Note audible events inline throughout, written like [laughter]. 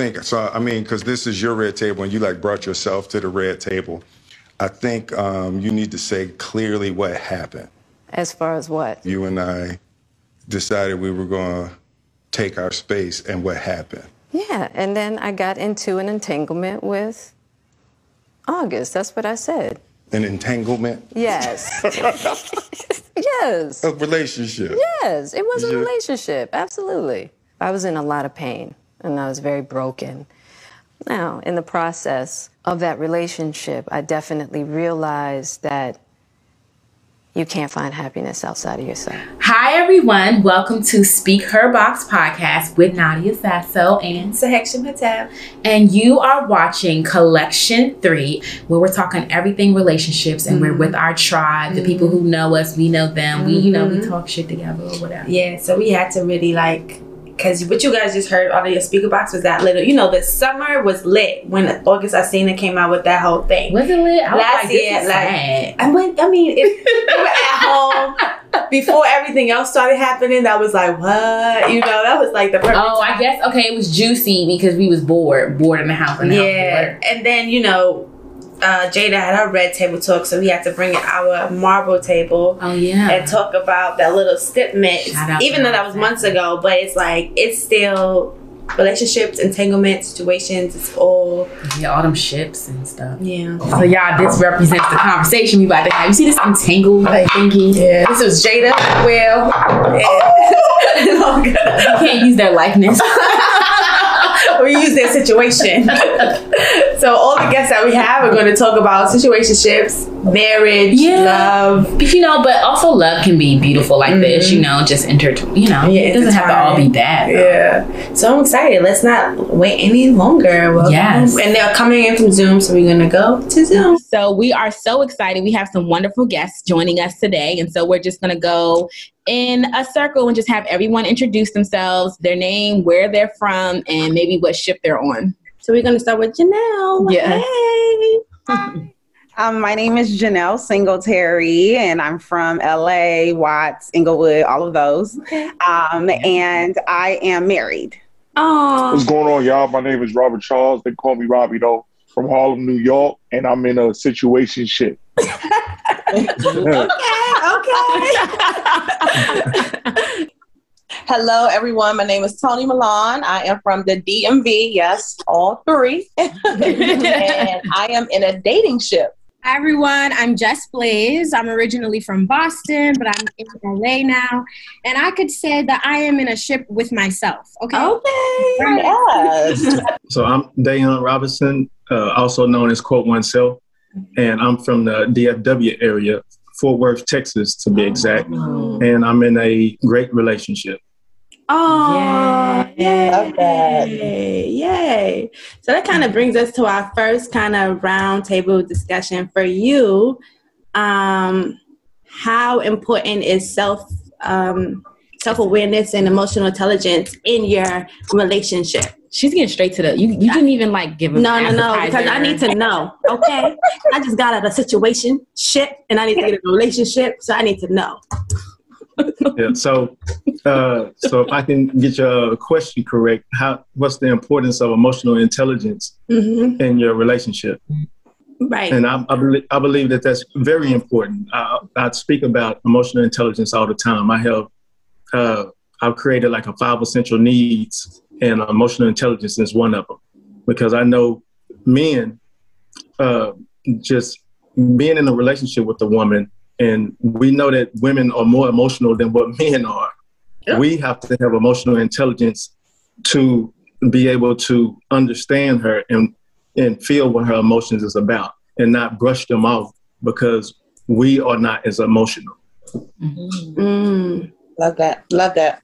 think so. I mean, because this is your red table, and you like brought yourself to the red table. I think um, you need to say clearly what happened. As far as what? You and I decided we were going to take our space, and what happened. Yeah, and then I got into an entanglement with August. That's what I said. An entanglement? Yes. [laughs] yes. A relationship. Yes, it was a relationship. Absolutely. I was in a lot of pain and I was very broken. Now, in the process of that relationship, I definitely realized that you can't find happiness outside of yourself. Hi, everyone. Welcome to Speak Her Box podcast with Nadia Sasso and Saheksha Patel. and you are watching Collection 3, where we're talking everything relationships and we're with our tribe, the people mm-hmm. who know us, we know them. We, you know, we mm-hmm. talk shit together or whatever. Yeah, so we had to really like, because what you guys just heard out of your speaker box was that little, you know, the summer was lit when August Alsina came out with that whole thing. Was it lit? I was Last like, year, like- I mean, I mean, if we were at home before everything else started happening, that was like, what? You know, that was like the perfect Oh, I guess okay. It was juicy because we was bored, bored in the house. And house Yeah, bored. and then you know, uh, Jada had her red table talk, so we had to bring our marble table Oh yeah. and talk about that little stip mix. Even though that was months ago, but it's like it's still relationships, entanglement, situations. It's all yeah, all them ships and stuff. yeah. So y'all, this represents the conversation we about to have. You see this entangled like thingy? Yeah, this was Jada, Will, and [laughs] You can't use their likeness. [laughs] we use their situation. [laughs] so all the guests that we have are going to talk about situationships, marriage, Yeah. love. But you know, but also love can be beautiful like mm-hmm. this, you know, just inter you know, Yeah, it doesn't have to all be bad. though. Yeah. So I'm excited. Let's not wait any longer. Welcome. Yes. And they're coming in from Zoom, so we're gonna go to Zoom. So we are so excited. We have some wonderful guests joining us today. And so we're just going to go in a circle and just have everyone introduce themselves, their name, where they're from, and maybe what ship they're on. So we're gonna start with Janelle. Yeah. Hey. [laughs] Um, my name is Janelle Singletary, and I'm from LA, Watts, Inglewood, all of those. Um, and I am married. Oh. What's going on, y'all? My name is Robert Charles. They call me Robbie, though, from Harlem, New York, and I'm in a situation shit. [laughs] [laughs] Hello, everyone. My name is Tony Milan. I am from the DMV. Yes, all three. [laughs] and I am in a dating ship. Hi everyone, I'm Jess Blaze. I'm originally from Boston, but I'm in LA now. And I could say that I am in a ship with myself. Okay. Okay. Yes. [laughs] So I'm Dayon Robinson, uh, also known as Quote Oneself, and I'm from the DFW area, Fort Worth, Texas, to be exact. And I'm in a great relationship. Oh, yay. Love that. Yay. So that kind of brings us to our first kind of round table discussion for you. Um, how important is self um, self awareness and emotional intelligence in your relationship? She's getting straight to the, you, you didn't even like give them No, no, no, because I need to know. Okay, I just got out of a situation, shit, and I need to get a relationship, so I need to know. Yeah. So, uh, so if I can get your question correct, how what's the importance of emotional intelligence hmm in your relationship? Right. And I, I, believe, I believe that that's very important. I, I speak about emotional intelligence all the time. I have, uh, I've created like a five essential needs, and emotional intelligence is one of them. Because I know men, uh, just being in a relationship with a woman, and we know that women are more emotional than what men are. We have to have emotional intelligence to be able to understand her and and feel what her emotions is about and not brush them off because we are not as emotional. Mm. Love that. Love that.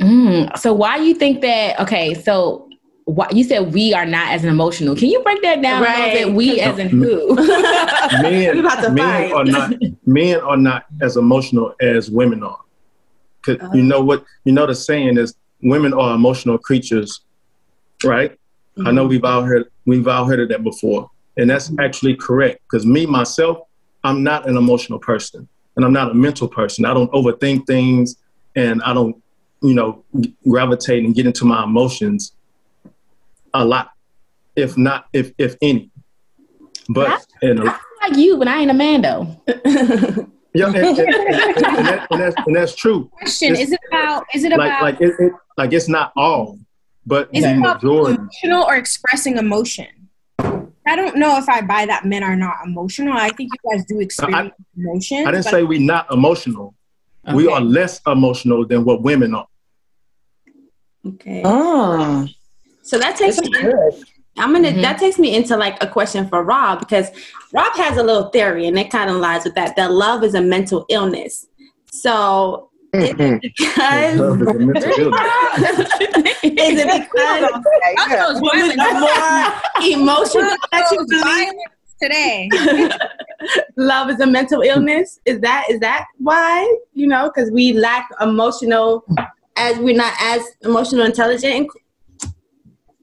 Mm, so why you think that, okay, so why, you said we are not as emotional. Can you break that down a Right. little bit? We as in who? [laughs] Men, about to men fight. are not men are not as emotional as women are. 'Cause you know what you know the saying is women are emotional creatures, right? I know we've all heard we've all heard of that before. And that's actually correct. Because me myself, I'm not an emotional person and I'm not a mental person. I don't overthink things and I don't, you know, gravitate and get into my emotions a lot, if not if if any. But and, I like you, but I ain't a man though. [laughs] yeah, and, and, and, and, that, and that's and that's true. Question: It's- Is it about? Is it like about? like it, it like it's not all, but is the it about majority. emotional or expressing emotion? I don't know if I buy that men are not emotional. I think you guys do experience emotion. I didn't say we're not emotional. We are less emotional than what women are. Okay. Oh. So that takes me. I'm gonna. Mm-hmm. That takes me into like a question for Rob because Rob has a little theory, and it kind of lies with that. That love is a mental illness. So is it because Love is [laughs] a mental illness. is it because Those women are more [laughs] emotional that you believe today. [laughs] love is a mental illness? Is that is that why you know? Because we lack emotional, as we're not as emotional intelligent.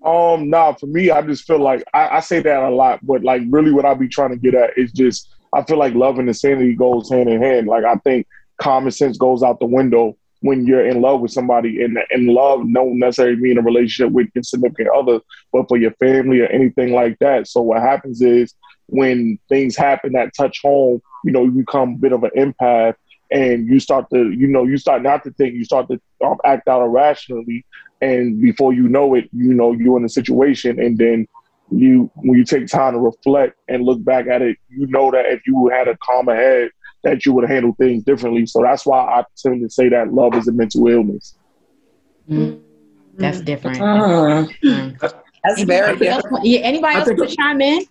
Um, nah, for me, I just feel like I, I say that a lot, but like really what I be trying to get at is just I feel like love and insanity goes hand in hand. Like I think common sense goes out the window when you're in love with somebody and and love don't necessarily mean a relationship with your significant other, but for your family or anything like that. So what happens is when things happen that touch home, you know, you become a bit of an empath and you start to, you know, you start not to think, you start to um, act out irrationally and before you know it, you know you're in a situation, and then you when you take time to reflect and look back at it, you know that if you had a calmer head, that you would have handled things differently. So that's why I tend to say that love is a mental illness. That's different. Mm. Mm. That's very Anybody else, different. yeah, anybody I else think- want to chime in?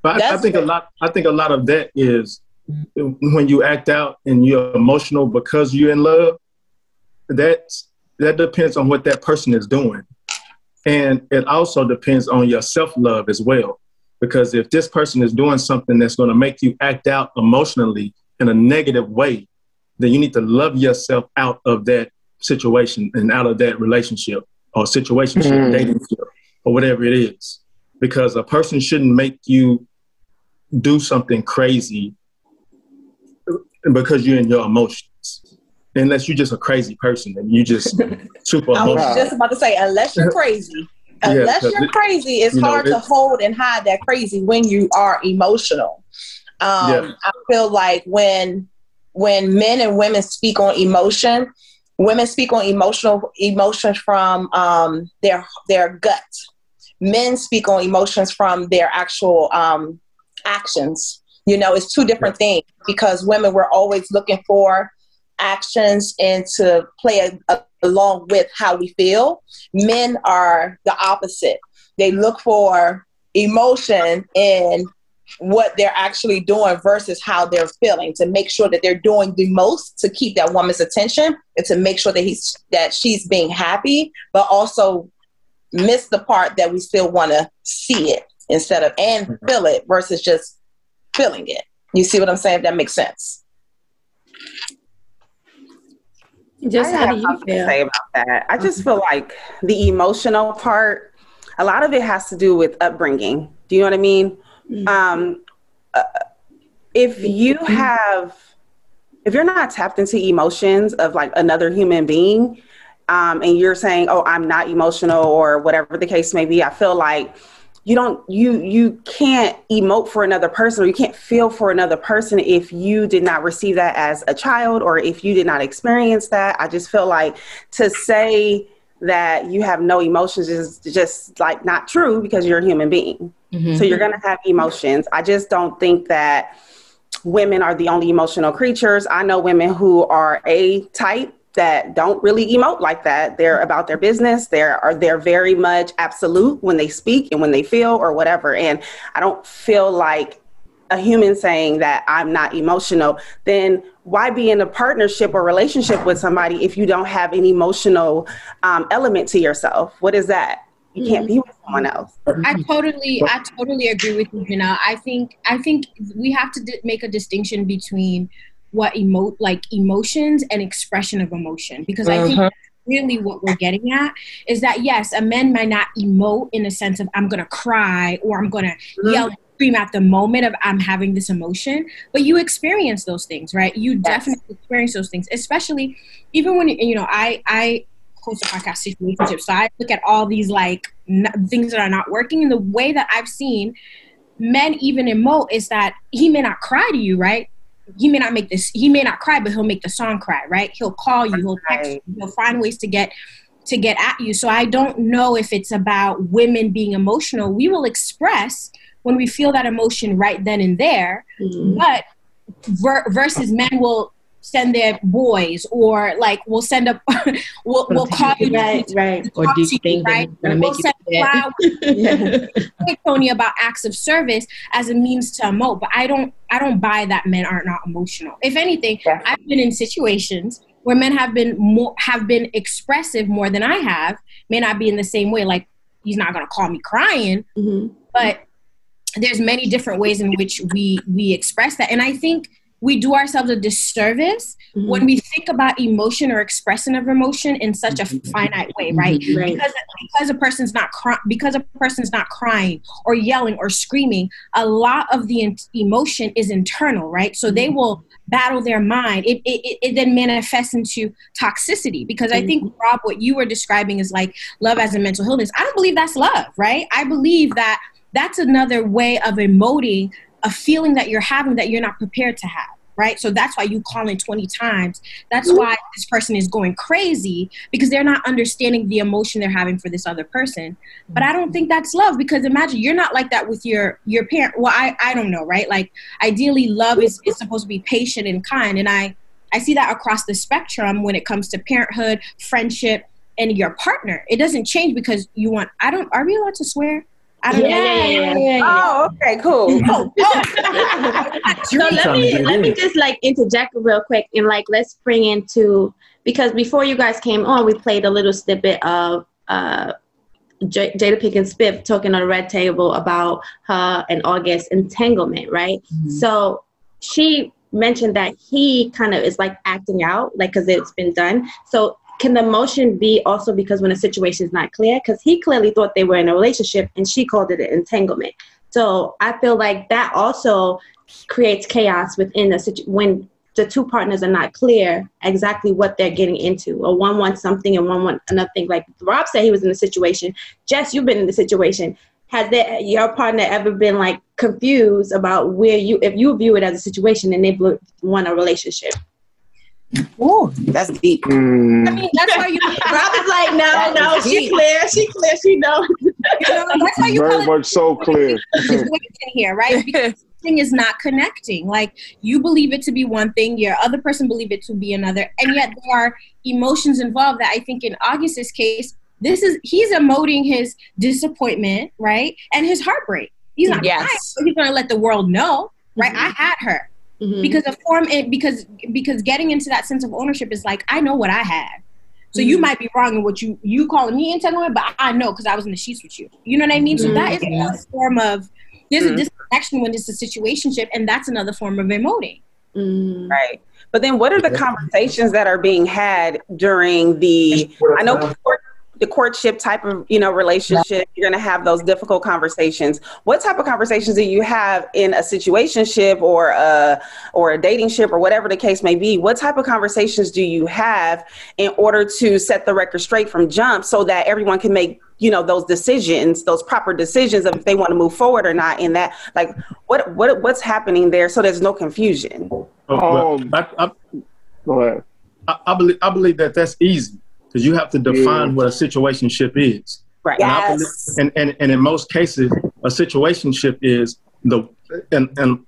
But I, I think a lot. I think a lot of that is when you act out and you're emotional because you're in love. That's that depends on what that person is doing, and it also depends on your self love as well. Because if this person is doing something that's going to make you act out emotionally in a negative way, then you need to love yourself out of that situation and out of that relationship or situation, Mm. datingship, or whatever it is. Because a person shouldn't make you do something crazy because you're in your emotions. Unless you're just a crazy person and you just [laughs] super I was emotional. just about to say, unless you're crazy, unless 'cause you're crazy, it's you know, hard to hold and hide that crazy when you are emotional. Um, Yeah. I feel like when when men and women speak on emotion, women speak on emotional emotions from um, their their gut. Men speak on emotions from their actual um, actions. You know, it's two different things because women were always looking for actions and to play a, a, along with how we feel. Men are the opposite. They look for emotion in what they're actually doing versus how they're feeling to make sure that they're doing the most to keep that woman's attention and to make sure that he's that she's being happy but also miss the part that we still want to see it instead of and mm-hmm. feel it versus just feeling it you see what i'm saying if that makes sense Just how have do you feel? say about that. I just feel like the emotional part, a lot of it has to do with upbringing. Do you know what I mean? Um, uh, if you have, if you're not tapped into emotions of like another human being, um, and you're saying, "Oh, I'm not emotional," or whatever the case may be, I feel like you don't you you can't emote for another person or you can't feel for another person if you did not receive that as a child or if you did not experience that. I just feel like to say that you have no emotions is just like not true because you're a human being. Mm-hmm. So you're going to have emotions. I just don't think that women are the only emotional creatures. I know women who are a type that don't really emote like that. They're about their business. They're are they're very much absolute when they speak and when they feel or whatever. And I don't feel like a human saying that I'm not emotional, then why be in a partnership or relationship with somebody if you don't have an emotional um, element to yourself? What is that? You can't be with someone else. I totally, I totally agree with you, Janelle. I think, I think we have to di- make a distinction between what emote, like emotions and expression of emotion, because I think Mhm. really what we're getting at is that yes, a man might not emote in a sense of I'm gonna cry or I'm gonna yell scream at the moment of I'm having this emotion, but you experience those things, right? You definitely experience those things, especially even when you know I I host a podcast situationship. So I look at all these like n- things that are not working. And the way that I've seen men even emote is that he may not cry to you, right? He may not make this. He may not cry, but he'll make the song cry, right? He'll call you. He'll text you. He'll find ways to get to get at you. So I don't know if it's about women being emotional. We will express when we feel that emotion right then and there, mm-hmm. but ver- versus men will send their boys or like we'll send up [laughs] we'll, we'll call you right right or do you think right we'll send flowers [laughs] yeah. Tony about acts of service as a means to emote but I don't I don't buy that men are not emotional if anything yeah. I've been in situations where men have been more have been expressive more than I have may not be in the same way like he's not gonna call me crying mm-hmm. but there's many different ways in which we we express that and I think we do ourselves a disservice mm-hmm. when we think about emotion or expression of emotion in such a mm-hmm. finite way, right? Mm-hmm. right. Because because a person's not crying, because a person's not crying or yelling or screaming, a lot of the in- emotion is internal, right? So mm-hmm. they will battle their mind. It, it it then manifests into toxicity because I think mm-hmm. Rob, what you were describing is like love as a mental illness. I don't believe that's love, right? I believe that that's another way of emoting a feeling that you're having that you're not prepared to have right? So that's why you call in 20 times. That's mm-hmm. why this person is going crazy because they're not understanding the emotion they're having for this other person. But i don't mm-hmm. think that's love because imagine you're not like that with your your parent. Well i i don't know right? Like ideally love is, is supposed to be patient and kind. And i i see that across the spectrum when it comes to parenthood friendship and your partner. It doesn't change because you want i don't are we allowed to swear I don't yeah, know. Yeah, yeah, yeah, Oh, okay, cool. [laughs] oh, [laughs] so let me let me just like interject real quick and like let's bring into because before you guys came on, we played a little snippet of uh, J- Jada Pinkett Smith talking on a red table about her and August entanglement, right? Mm-hmm. So she mentioned that he kind of is like acting out, like because it's been done. So can the emotion be also because when a situation is not clear? Because he clearly thought they were in a relationship and she called it an entanglement. So I feel like that also creates chaos within the situation when the two partners are not clear exactly what they're getting into, or one wants something and one wants another thing. Like Rob said, he was in the situation. Jess, you've been in the situation. Has there, your partner ever been like confused about where you, if you view it as a situation and they want a relationship? Oh, that's deep. Mm. I mean, that's why you. Rob is like, no, no, she clear, she clear, she know. you know that's why you very much so clear. [laughs] here, right? [laughs] Because thing is not connecting. Like you believe it to be one thing, your other person believe it to be another, and yet there are emotions involved. That I think in August's case, this is he's emoting his disappointment, right, and his heartbreak. He's not yes. crying, he's going to let the world know, right? Mm-hmm. I had her. Mm-hmm. Because a form it because because getting into that sense of ownership is like I know what I have. So mm-hmm. you might be wrong in what you you calling me entanglement, but I know because I was in the sheets with you. You know what I mean? Mm-hmm. So that is mm-hmm. another form of there's a mm-hmm. disconnection when it's a situationship, and that's another form of emoting. Mm-hmm. Right. But then, what are the conversations that are being had during the? I know court the courtship type of you know relationship you're going to have those difficult conversations. What type of conversations do you have in a situationship or a or a dating ship or whatever the case may be? What type of conversations do you have in order to set the record straight from jump so that everyone can make you know those decisions those proper decisions of if they want to move forward or not in that like what what what's happening there so there's no confusion? Um, I, I, go ahead. I, I believe i believe that that's easy because you have to define yeah. what a situationship is. Right. And, yes. and, and, and in most cases, a situationship is the and and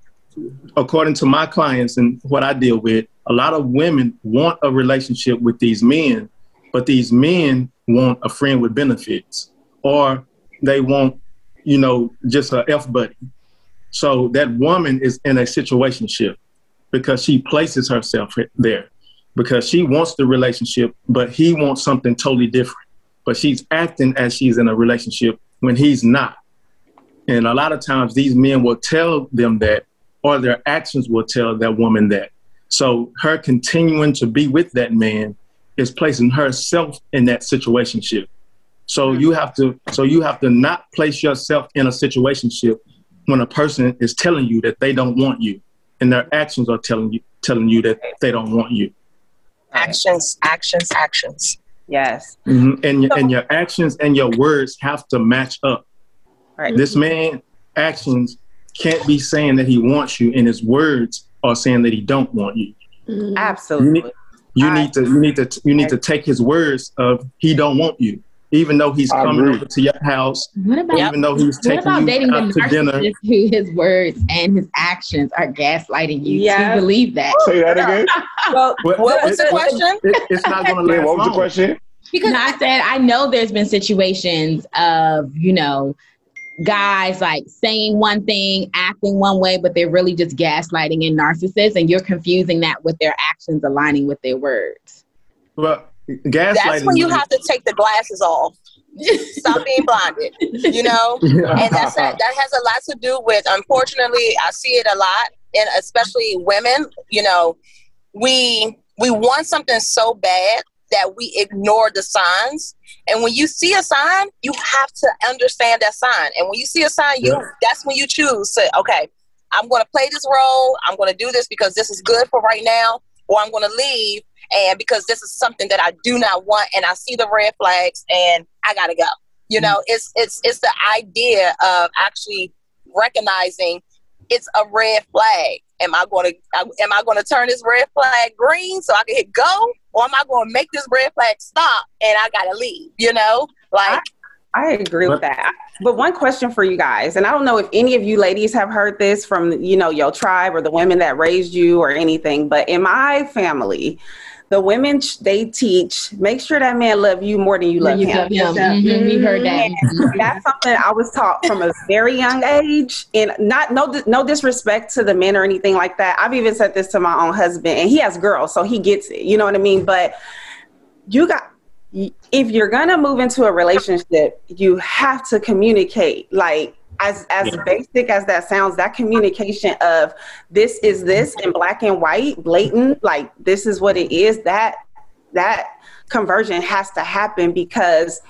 according to my clients and what I deal with, a lot of women want a relationship with these men, but these men want a friend with benefits, or they want, you know, just a F buddy. So that woman is in a situationship because she places herself there because she wants the relationship, but he wants something totally different. But she's acting as she's in a relationship when he's not. And a lot of times these men will tell them that, or their actions will tell that woman that. So her continuing to be with that man is placing herself in that situationship. So mm-hmm. you have to so you have to not place yourself in a situationship when a person is telling you that they don't want you and their actions are telling you telling you that they don't want you actions, actions, actions. Yes. Mm-hmm. And so, and your actions and your words have to match up. Right. This man actions can't be saying that he wants you, and his words are saying that he don't want you. Mm-hmm. Absolutely. You need, you need to you need to you need to take his words of he don't want you even though he's I coming agree. over to your house, what about, even though he's taking what about dating out to dinner. Who his words and his actions are gaslighting you yeah. to believe that. Say that again. [laughs] well, what, what was the question? It, it's not going [laughs] to last What was the question? Because no, I said I know there's been situations of you know guys like saying one thing, acting one way, but they're really just gaslighting and narcissists, and you're confusing that with their actions aligning with their words. Well, gaslighting. That's when you have to take the glasses off. Stop [laughs] being blinded, you know? And that's a, that has a lot to do with, unfortunately, I see it a lot, and especially women, you know, we we want something so bad that we ignore the signs. And when you see a sign, you have to understand that sign. And when you see a sign, you yeah. that's when you choose. Say, okay, I'm going to play this role. I'm going to do this because this is good for right now, or I'm going to leave and because this is something that I do not want and I see the red flags and I gotta go. You know, it's it's it's the idea of actually recognizing it's a red flag. Am I going to am I going to turn this red flag green so I can hit go, or am I going to make this red flag stop and I gotta leave? You know, like I agree with that. But one question for you guys, and I don't know if any of you ladies have heard this from, you know, your tribe or the women that raised you or anything, but in my family, the women they teach make sure that man love you more than you love you him. Love him. Mm-hmm. We heard that. That's something I was taught from a very young age, and not no no disrespect to the men or anything like that. I've even said this to my own husband, and he has girls, so he gets it. You know what I mean? But you got if you're gonna move into a relationship, you have to communicate. Like as as yeah. basic as that sounds, that communication of this is this in black and white, blatant, like this is what it is. That that conversion has to happen because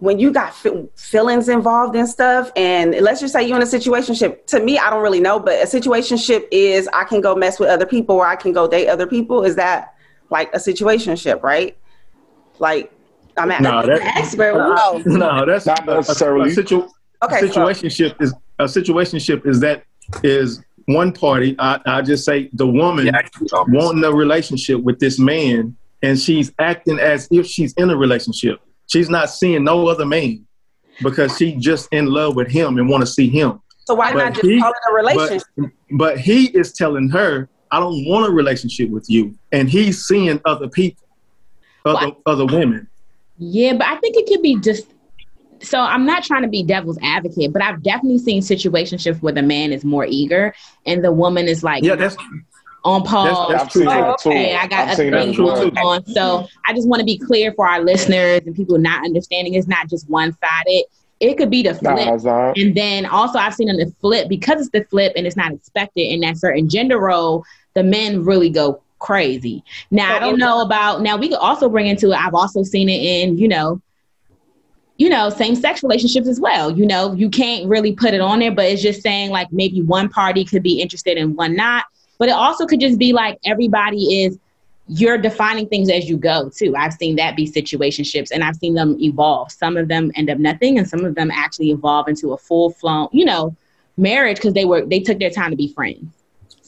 when you got feelings involved and stuff, and let's just say you're in a situationship. To me, I don't really know, but a situationship is I can go mess with other people or I can go date other people. Is that like a situationship, right? Like I'm at no, that's, expert. [laughs] Uh, no, that's not necessarily. A, a, situ- Okay. Situationship so. is a situationship is that is one party. I, I just say the woman yeah, wanting a relationship with this man, and she's acting as if she's in a relationship. She's not seeing no other man because she just in love with him and want to see him. So why but not just he, call it a relationship? But, but he is telling her, "I don't want a relationship with you," and he's seeing other people, other other women. Yeah, but I think it could be just so I'm not trying to be devil's advocate, but I've definitely seen situationships where the man is more eager and the woman is like, yeah, that's on pause. That's, that's true. Oh, okay, I got other things going on. So I just want to be clear for our listeners and people not understanding. It's not just one sided. It could be the flip, nah, and then also I've seen on the flip because it's the flip and it's not expected in that certain gender role. The men really go crazy. Now I don't know about. Now we could also bring into it. I've also seen it in you know you know, same sex relationships as well. You know, you can't really put it on there, but it's just saying like maybe one party could be interested and one not. But it also could just be like everybody is you're defining things as you go too. I've seen that be situationships and I've seen them evolve. Some of them end up nothing and some of them actually evolve into a full flown, you know, marriage because they were they took their time to be friends.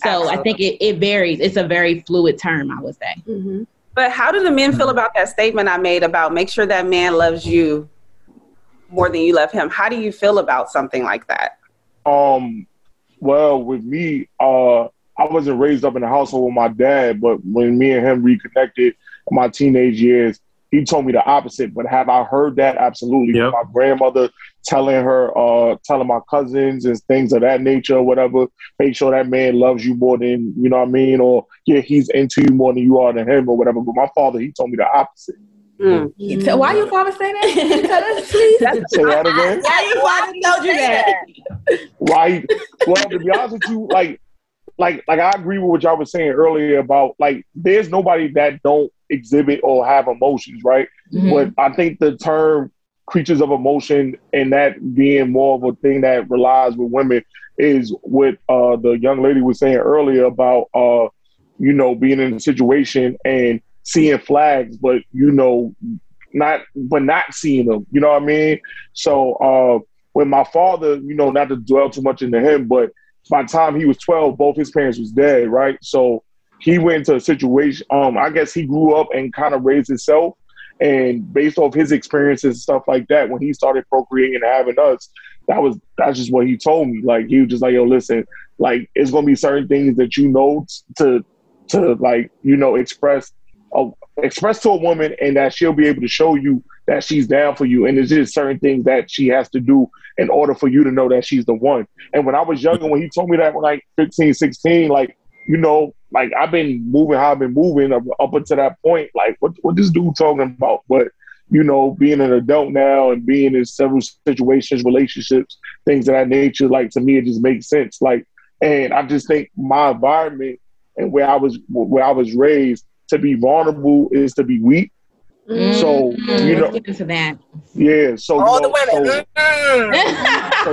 So Absolutely. I think it, it varies. It's a very fluid term, I would say. Mm-hmm. But how do the men feel about that statement I made about make sure that man loves you more than you love him. How do you feel about something like that? Um, well, with me, uh, I wasn't raised up in a household with my dad, but when me and him reconnected in my teenage years, he told me the opposite. But have I heard that? Absolutely. Yep. My grandmother telling her, uh, telling my cousins and things of that nature, or whatever. Make sure that man loves you more than you know what I mean, or yeah, he's into you more than you are to him, or whatever. But my father, he told me the opposite. Mm. So why your father say that? Tell us, please. [laughs] say that again. Why your father told you that? Why? Well, to be honest with you, like, like, like I agree with what y'all was saying earlier about like, there's nobody that don't exhibit or have emotions, right? Mm-hmm. But I think the term creatures of emotion and that being more of a thing that relies with women is what uh, the young lady was saying earlier about, uh, you know, being in a situation and seeing flags, but you know, not but not seeing them. You know what I mean? So uh, when my father, you know, not to dwell too much into him, but by the time he was 12, both his parents was dead, right? So he went into a situation. Um, I guess he grew up and kind of raised himself, and based off his experiences and stuff like that, when he started procreating and having us, that was that's just what he told me. Like he was just like, "Yo, listen, like it's gonna be certain things that you know to to like you know express uh, express to a woman, and that she'll be able to show you that she's down for you. And there's just certain things that she has to do in order for you to know that she's the one. And when I was younger, when he told me that when like 15, 16, like you know, like I've been moving how I've been moving up, up until that point. Like, what what this dude talking about? But you know, being an adult now and being in several situations, relationships, things of that nature, like to me, it just makes sense. Like, and I just think my environment and where I was where I was raised to be vulnerable is to be weak. Mm-hmm. So you know, into that. Yeah. So all you know, the women. So, mm-hmm. so,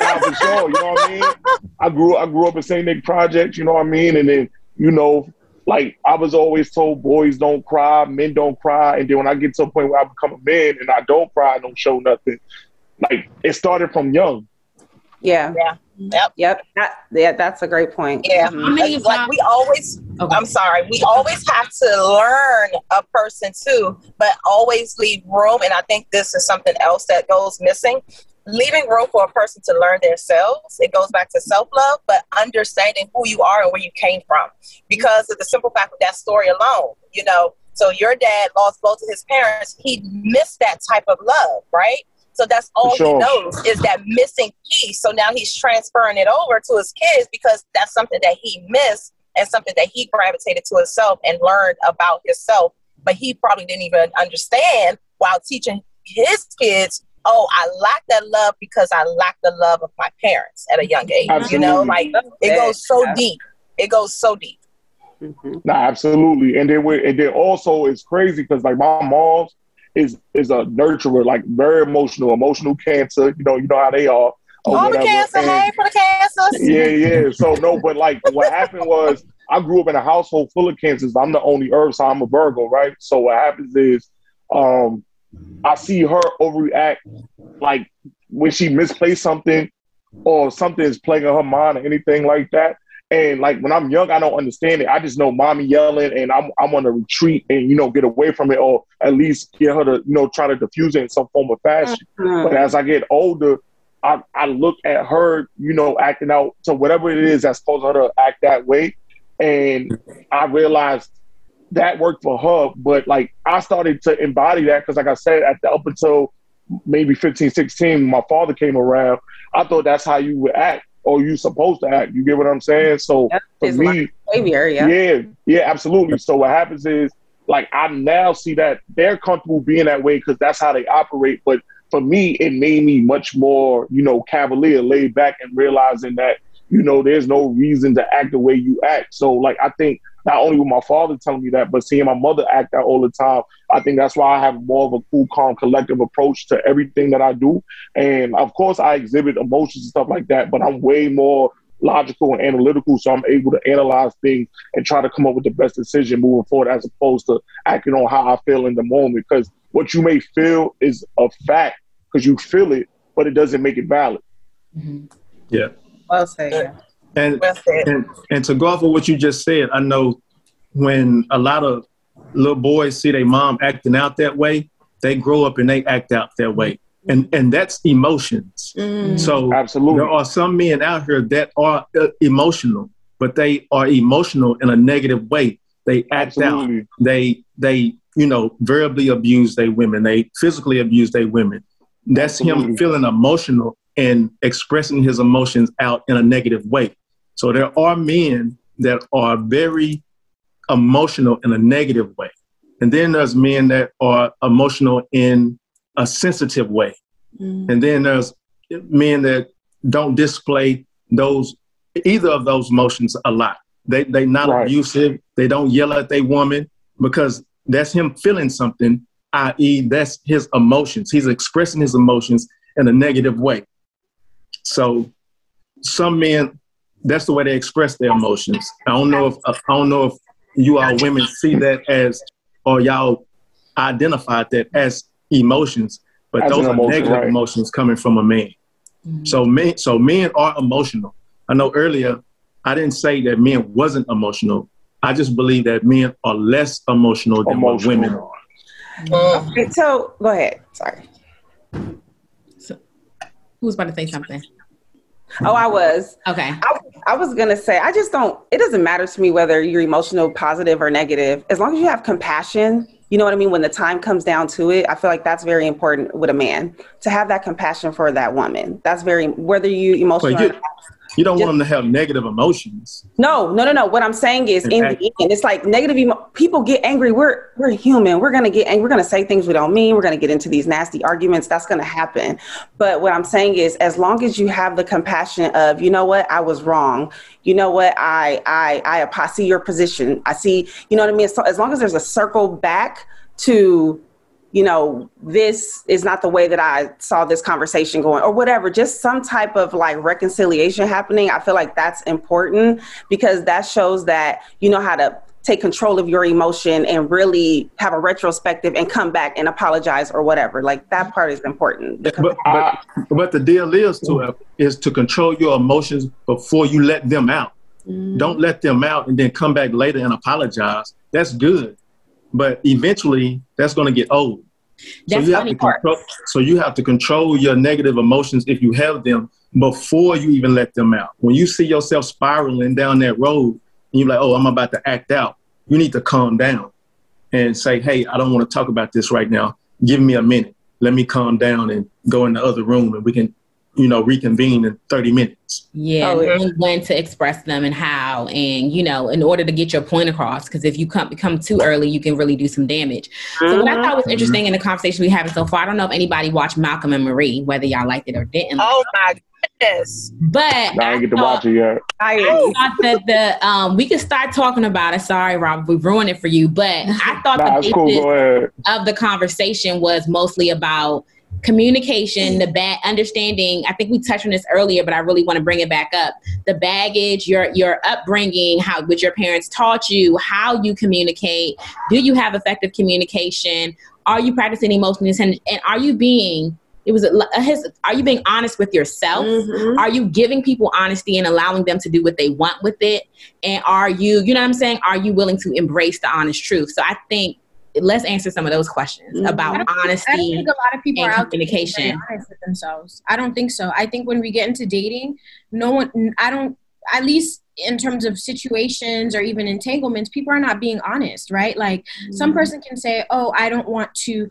yeah, for sure. You know what I mean? I grew I grew up in St. Nick Project. You know what I mean? And then you know, like I was always told, boys don't cry, men don't cry. And then when I get to a point where I become a man and I don't cry, I don't show nothing. Like it started from young. Yeah. Yeah. Yep. Yep. That, yeah, that's a great point. Yeah. Mm-hmm. Like we always, okay. I'm sorry, we always have to learn a person too, but always leave room. And I think this is something else that goes missing. Leaving room for a person to learn themselves. It goes back to self love, but understanding who you are and where you came from. Because of the simple fact of that story alone, you know. So your dad lost both of his parents. He missed that type of love, right? So that's all sure. he knows is that missing piece. So now he's transferring it over to his kids because that's something that he missed and something that he gravitated to himself and learned about himself. But he probably didn't even understand while teaching his kids, oh, I lack that love because I lack the love of my parents at a young age. Absolutely. You know, like it goes so yeah. deep. It goes so deep. Mm-hmm. Nah, absolutely. And then we, and then also it's crazy because like my mom's is is a nurturer, like very emotional, emotional cancer. You know, you know how they are. All the cancer, and, hey for the cancers. Yeah, yeah. So no, but like what happened was I grew up in a household full of cancers. I'm the only Earth, so I'm a Virgo, right? So what happens is, um, I see her overreact, like when she misplaced something, or something is playing on her mind, or anything like that. And like when I'm young, I don't understand it. I just know mommy yelling and I'm I'm on a retreat and you know get away from it or at least get her to you know try to diffuse it in some form of fashion. Mm-hmm. But as I get older, I, I look at her, you know, acting out to whatever it is that's causing her to act that way. And I realized that worked for her, but like I started to embody that because like I said, at the up until maybe 15, 16, my father came around, I thought that's how you would act or you supposed to act. You get what I'm saying? So for me, behavior, yeah. yeah, yeah, absolutely. So what happens is like I now see that they're comfortable being that way because that's how they operate. But for me, it made me much more, you know, cavalier, laid back, and realizing that you know there's no reason to act the way you act. So like I think not only with my father telling me that, but seeing my mother act that all the time, I think that's why I have more of a cool, calm, collective approach to everything that I do. And of course, I exhibit emotions and stuff like that, but I'm way more logical and analytical, so I'm able to analyze things and try to come up with the best decision moving forward, as opposed to acting on how I feel in the moment. Because what you may feel is a fact because you feel it, but it doesn't make it valid. Mm-hmm. Yeah. Well said. And, and, and to go off of what you just said, I know when a lot of little boys see their mom acting out that way, they grow up and they act out that way. And and that's emotions. Mm. So absolutely, there are some men out here that are uh, emotional, but they are emotional in a negative way. They act absolutely. out. They they you know verbally abuse their women. They physically abuse their women. That's absolutely. him feeling emotional and expressing his emotions out in a negative way. So there are men that are very emotional in a negative way. And then there's men that are emotional in a sensitive way. Mm. And then there's men that don't display those either of those emotions a lot. They they not right. abusive. They don't yell at their woman because that's him feeling something, i.e., that's his emotions. He's expressing his emotions in a negative way. So some men that's the way they express their emotions. I don't know if I don't know if you all women see that as or y'all identified that as emotions, but As those an are negative right. emotions coming from a man. Mm-hmm. So men, so men are emotional. I know earlier I didn't say that men wasn't emotional. I just believe that men are less emotional than what women are. Okay, so go ahead. Sorry. So, Who's about to say something? Oh, I was. Okay. I, I was gonna say, I just don't. It doesn't matter to me whether you're emotional, positive, or negative. As long as you have compassion, you know what I mean. When the time comes down to it, I feel like that's very important with a man to have that compassion for that woman. That's very whether you emotional. You, you don't want them to have negative emotions. No, no, no, no. What I'm saying is, in the end, it's like negative. Emo- people get angry. We're we're human. We're gonna get angry. We're gonna say things we don't mean. We're gonna get into these nasty arguments. That's gonna happen. But what I'm saying is, as long as you have the compassion of, you know what, I was wrong. You know what, I I I, I see your position. I see. You know what I mean. So as long as there's a circle back to you know, this is not the way that I saw this conversation going, or whatever, just some type of like reconciliation happening. I feel like that's important because that shows that you know how to take control of your emotion and really have a retrospective and come back and apologize or whatever. Like that part is important. But, but, but the deal is to is to control your emotions before you let them out. Mm. Don't let them out and then come back later and apologize. That's good, but eventually that's going to get old. That's so you have funny to control, so you have to control your negative emotions if you have them before you even let them out. When you see yourself spiraling down that road and you're like, "Oh, I'm about to act out," you need to calm down and say, "Hey, I don't want to talk about this right now. Give me a minute. Let me calm down and go in the other room, and we can, you know, reconvene in 30 minutes." Yeah, Oh, yeah. knowing when to express them and how, and you know, in order to get your point across. Because if you come become too early, you can really do some damage. So what I thought was interesting in the conversation we having so far, I don't know if anybody watched Malcolm and Marie, whether y'all liked it or didn't. Oh my goodness. But I didn't get to watch it yet. I I thought that the um we could start talking about it. Sorry, Rob, we ruined it for you. But I thought Nah, the it's cool. basis Go ahead. of the conversation was mostly about communication, the bad understanding. I think we touched on this earlier, but I really want to bring it back up. The baggage, your your upbringing, how what your parents taught you, how you communicate. Do you have effective communication? Are you practicing emotional intelligence? And are you being it was a, a his, are you being honest with yourself? Mhm. Are you giving people honesty and allowing them to do what they want with it? And are you, you know what I'm saying? Are you willing to embrace the honest truth? So I think let's answer some of those questions Mhm. about I don't I honesty. think a lot of people and are out there being communication. honest with themselves. I don't think so. I think when we get into dating, no one, I don't, at least in terms of situations or even entanglements, people are not being honest, right? Like some mm-hmm. person can say, "Oh, I don't want to."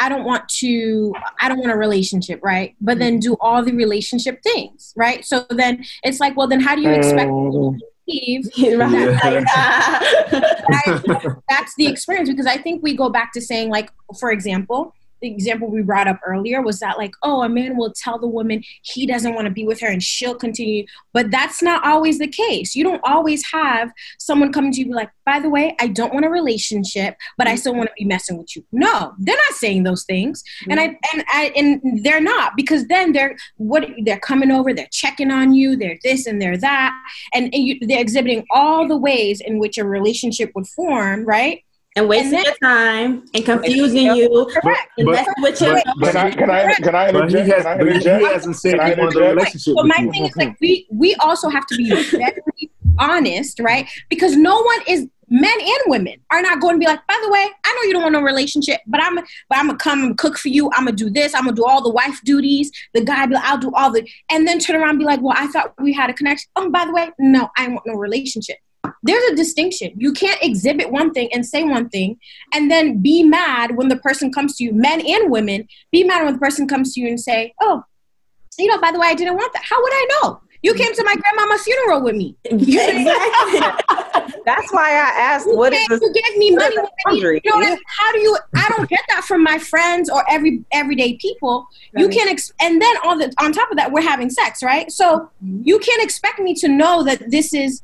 I don't want to I don't want a relationship, right? But then mm-hmm. do all the relationship things, right? So then it's like, well then how do you expect mm-hmm. People to believe that- that's the experience because I think we go back to saying like for example the example we brought up earlier was that like oh a man will tell the woman he doesn't want to be with her and she'll continue. But that's not always the case. You don't always have someone coming to you be like by the way i don't want a relationship but i still want to be messing with you. No they're not saying those things. And i and i and they're not because then they're what they're coming over they're checking on you they're this and they're that. And, and you, they're exhibiting all the ways in which a relationship would form right and wasting And your time and confusing you correct and But- messing with your but- Can I can I can I But he, interject? has, Can I but he hasn't said Can I he wanted a interject? relationship So my you. thing is like we we also have to be very honest, right? Because no one is men and women are not going to be like, by the way, I know you don't want no relationship, but I'm but I'm gonna come and cook for you. I'm gonna do this. I'm gonna do all the wife duties. The guy be like, I'll do all the, and then turn around and be like, well, I thought we had a connection. Oh, by the way, no, I want no relationship. There's a distinction. You can't exhibit one thing and say one thing, and then be mad when the person comes to you. Men and women be mad when the person comes to you and say, oh, you know, by the way, I didn't want that. How would I know? You came to my grandmama's funeral with me. [laughs] exactly. That's why I asked, You, what is you gave me money. the when I need- boundary? You know what I mean? How do you? I don't get that from my friends or every everyday people. You Right. can, ex- and then on the on top of that, we're having sex, right? So mm-hmm. you can't expect me to know that this is.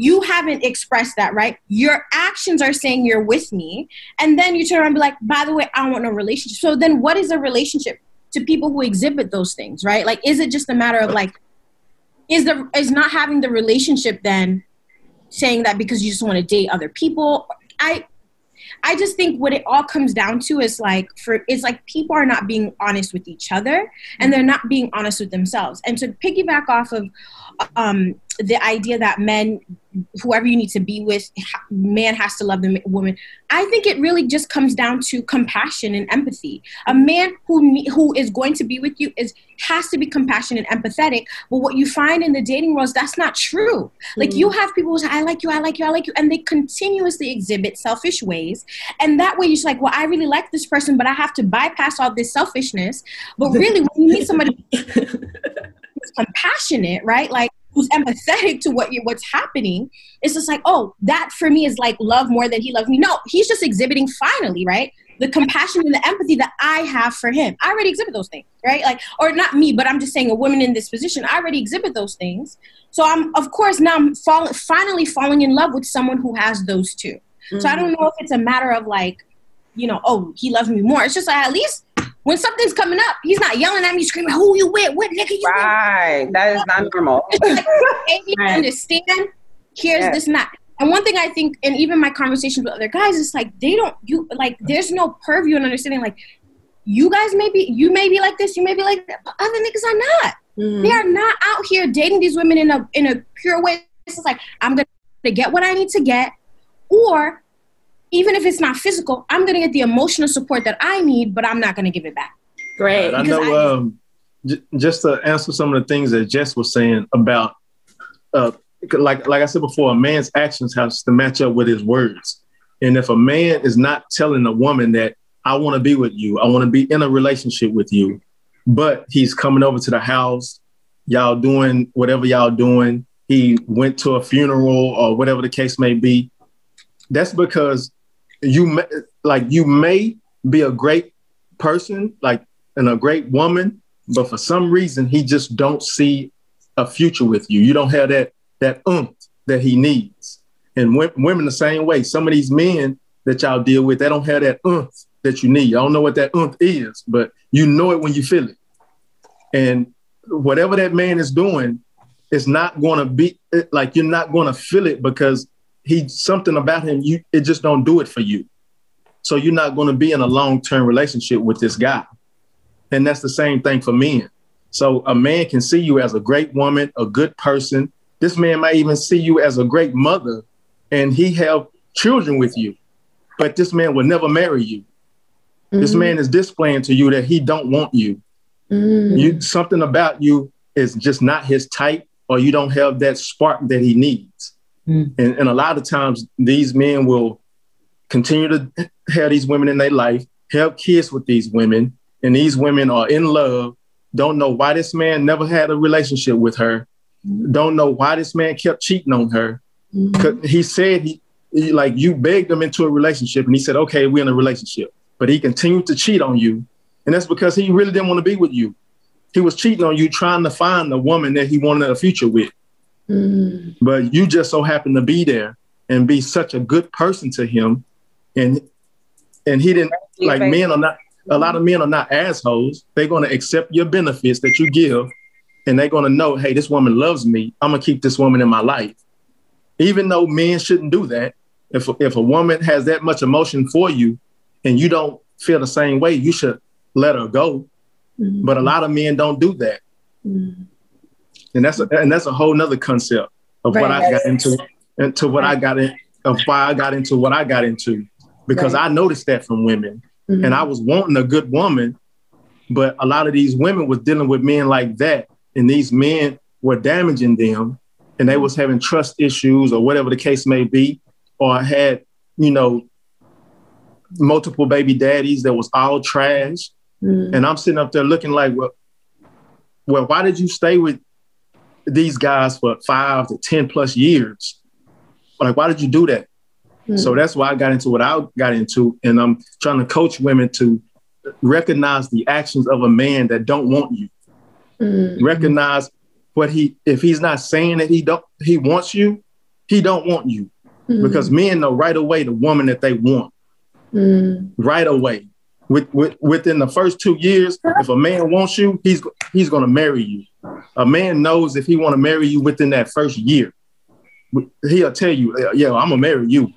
You haven't expressed that, right? Your actions are saying you're with me, and then you turn around and be like, "By the way, I don't want no relationship." So then, what is a relationship to people who exhibit those things, right? Like, is it just a matter of like, is the is not having the relationship then saying that because you just want to date other people? I I just think what it all comes down to is like for it's like people are not being honest with each other and they're not being honest with themselves. And to piggyback off of um, the idea that men whoever you need to be with man has to love the woman i think it really just comes down to compassion and empathy a man who who is going to be with you is has to be compassionate and empathetic but what you find in the dating world is that's not true mm-hmm. like you mm. have people who say i like you i like you i like you and they continuously exhibit selfish ways and that way you're just like well i really like this person but i have to bypass all this selfishness but really when you meet somebody [laughs] who's compassionate right like who's empathetic to what you what's happening it's just like oh that for me is like love more than he loves me. No he's just exhibiting finally right? The compassion and the empathy that i have for him. I already exhibit those things right? Like or not me but i'm just saying a woman in this position. I already exhibit those things. So i'm of course now i'm fall- finally falling in love with someone who has those 2 mm-hmm. so i don't know if it's a matter of like you know oh he loves me more. It's just like at least when something's coming up, he's not yelling at me, screaming, "Who you with? What nigga you right. with?" Right, that is not normal. [laughs] like, hey, [laughs] right. understand? Here's yeah. this not. And one thing I think, and even my conversations with other guys, is like they don't you like. There's no purview and understanding. Like you guys may be, you may be like this, you may be like that, but other niggas are not. Mm-hmm. They are not out here dating these women in a in a pure way. It's like I'm gonna get what I need to get, or even if it's not physical, I'm going to get the emotional support that I need, but I'm not going to give it back. Great. I know. I, um, j- just to answer some of the things that Jess was saying about, uh, like like I said before, a man's actions has to match up with his words. And if a man is not telling a woman that I want to be with you, I want to be in a relationship with you, but he's coming over to the house, y'all doing whatever y'all doing. He went to a funeral or whatever the case may be. That's because you may, like you may be a great person, like and a great woman, but for some reason he just don't see a future with you. You don't have that that oomph that he needs. And w- women the same way. Some of these men that y'all deal with, they don't have that oomph that you need. I don't know what that oomph is, but you know it when you feel it. And whatever that man is doing, it's not going to be like you're not going to feel it because he something about him you it just don't do it for you. So you're not going to be in a long-term relationship with this guy. And that's the same thing for men. So a man can see you as a great woman a good person. This man might even see you as a great mother and he have children with you. But this man will never marry you. Mm-hmm. this man is displaying to you that he don't want you. Mm-hmm. you something about you is just not his type or you don't have that spark that he needs Mm. And, and a lot of times these men will continue to have these women in their life, have kids with these women, and these women are in love, don't know why this man never had a relationship with her, don't know why this man kept cheating on her. Mm-hmm. He said he, he, like you begged him into a relationship and he said, okay, we're in a relationship. But he continued to cheat on you. And that's because he really didn't want to be with you. He was cheating on you, trying to find the woman that he wanted a future with. Mm. But you just so happened to be there and be such a good person to him. And and he didn't like men are not a lot of men are not assholes. They're gonna accept your benefits that you give and they're gonna know, hey, this woman loves me. I'm gonna keep this woman in my life. Even though men shouldn't do that, if if a woman has that much emotion for you and you don't feel the same way, you should let her go. Mm-hmm. But a lot of men don't do that. Mm-hmm and that's a, and that's a whole nother concept of right. what I got into into what right. I got in of why I got into what I got into because right. I noticed that from women mm-hmm. and I was wanting a good woman, but a lot of these women was dealing with men like that, and these men were damaging them, and they was having trust issues or whatever the case may be, or had you know multiple baby daddies that was all trash, mm-hmm. and I'm sitting up there looking like, well, well, why did you stay with these guys for five to 10 plus years. Like, why did you do that? Mm-hmm. So that's why I got into what I got into. And I'm trying to coach women to recognize the actions of a man that don't want you. Mm-hmm. Recognize what he, if he's not saying that he don't, he wants you, he don't want you. Mm-hmm. Because men know right away the woman that they want. Mm-hmm. Right away. With, with, within the first two years, if a man wants you, he's he's going to marry you. A man knows if he want to marry you within that first year, he'll tell you, "Yeah, I'm gonna marry you."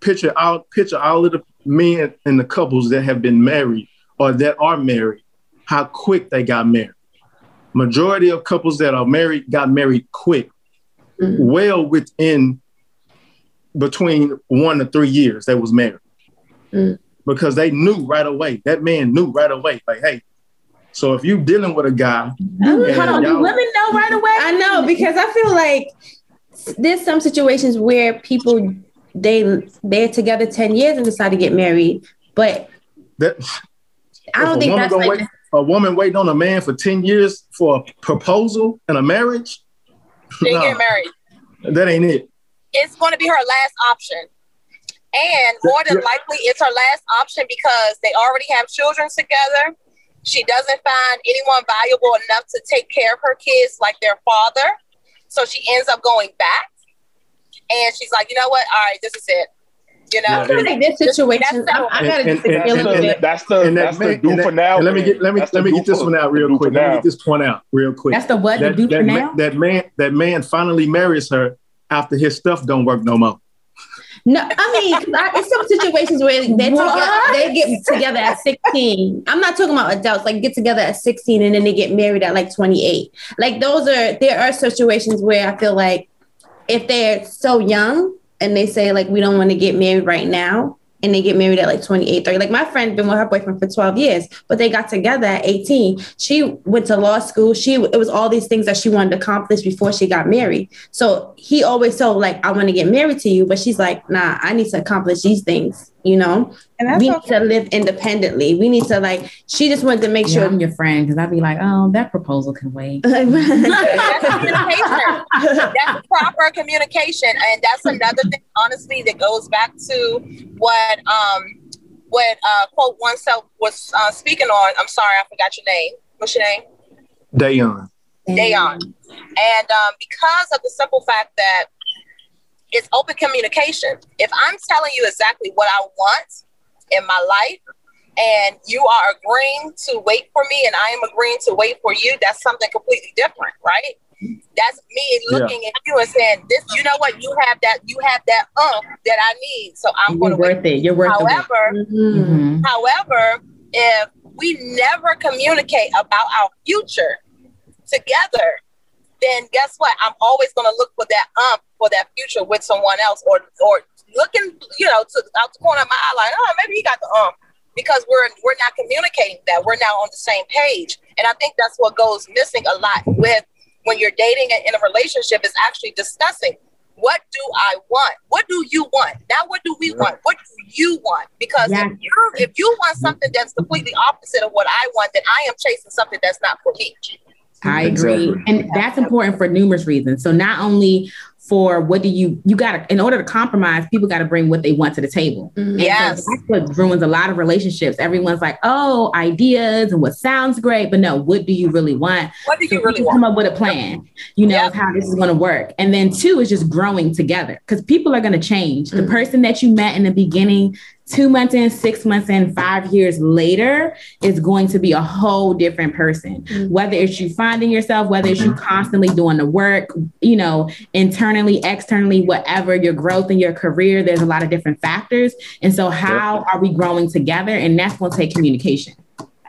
picture all picture all of the men and the couples that have been married or that are married, how quick they got married. Majority of couples that are married got married quick, mm-hmm. well within between one to three years they was married. Mm-hmm. Because they knew right away. That man knew right away, like, hey, so if you're dealing with a guy, hold on, do women know right away? I know because I feel like there's some situations where people they they're together 10 years and decide to get married but that i don't think that's like wait, a woman waiting on a man for 10 years for a proposal and a marriage? They [laughs] get married. That ain't it. It's going to be her last option and more than likely it's her last option because they already have children together she doesn't find anyone valuable enough to take care of her kids like their father so she ends up going back and she's like, you know what? All right, this is it. You know, yeah, like this situation, I, I gotta and, disagree and, a little bit. That's the that's the do for now. let me get let me let me get this one out real quick. Let me get this point out real quick. That's the what that, the do for now. that man that man finally marries her after his stuff don't work no more. No, I mean, I, it's some situations where they together, they get together at 16. I'm not talking about adults, like get together at 16 and then they get married at like 28. Like those are there are situations where I feel like if they're so young and they say like we don't want to get married right now and they get married at like 28 30 like my friend been with her boyfriend for 12 years but they got together at 18 she went to law school. She it was all these things that she wanted to accomplish before she got married. So he always told like i want to get married to you but she's like nah i need to accomplish these things you know? And we okay. need to live independently. We need to like she just wanted to make yeah, sure i'm your friend because i'd be like oh that proposal can wait. [laughs] That's [laughs] communication. That's proper communication. And that's another thing honestly that goes back to what um what uh quote oneself was uh, speaking on. I'm sorry i forgot your name. What's your name? Dayon. Dayon. And um because of the simple fact that it's open communication. If I'm telling you exactly what I want in my life and you are agreeing to wait for me and I am agreeing to wait for you, that's something completely different, right? That's me looking yeah. at you and saying, "This, you know what? You have that. You have that um that I need. So I'm going to worth it. You're worth however, it. Mm-hmm. However, if we never communicate about our future together, then guess what? I'm always going to look for that ump for that future with someone else, or or looking, you know, to out the corner of my eye, like, oh, maybe he got the ump, because we're we're not communicating that we're now on the same page, and I think that's what goes missing a lot with when you're dating and in a relationship is actually discussing what do I want? What do you want? Now, what do we want? What do you want? Because if you if you want something that's completely opposite of what I want, then I am chasing something that's not for me. I agree. Exactly. And that's important for numerous reasons. So not only for what do you you got to in order to compromise people got to bring what they want to the table mm-hmm. yes so that's what ruins a lot of relationships everyone's like oh ideas and what sounds great but no what do you really want what do you so really want come up with a plan you know yep. how this is going to work and then two is just growing together because people are going to change mm-hmm. the person that you met in the beginning two months in, six months in, five years later is going to be a whole different person. Mm-hmm. Whether it's you finding yourself, whether it's you constantly doing the work, you know, internally, externally, whatever your growth in your career, there's a lot of different factors. And so, how are we growing together? And that's going to take communication.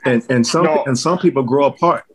And and some no. and some people grow apart.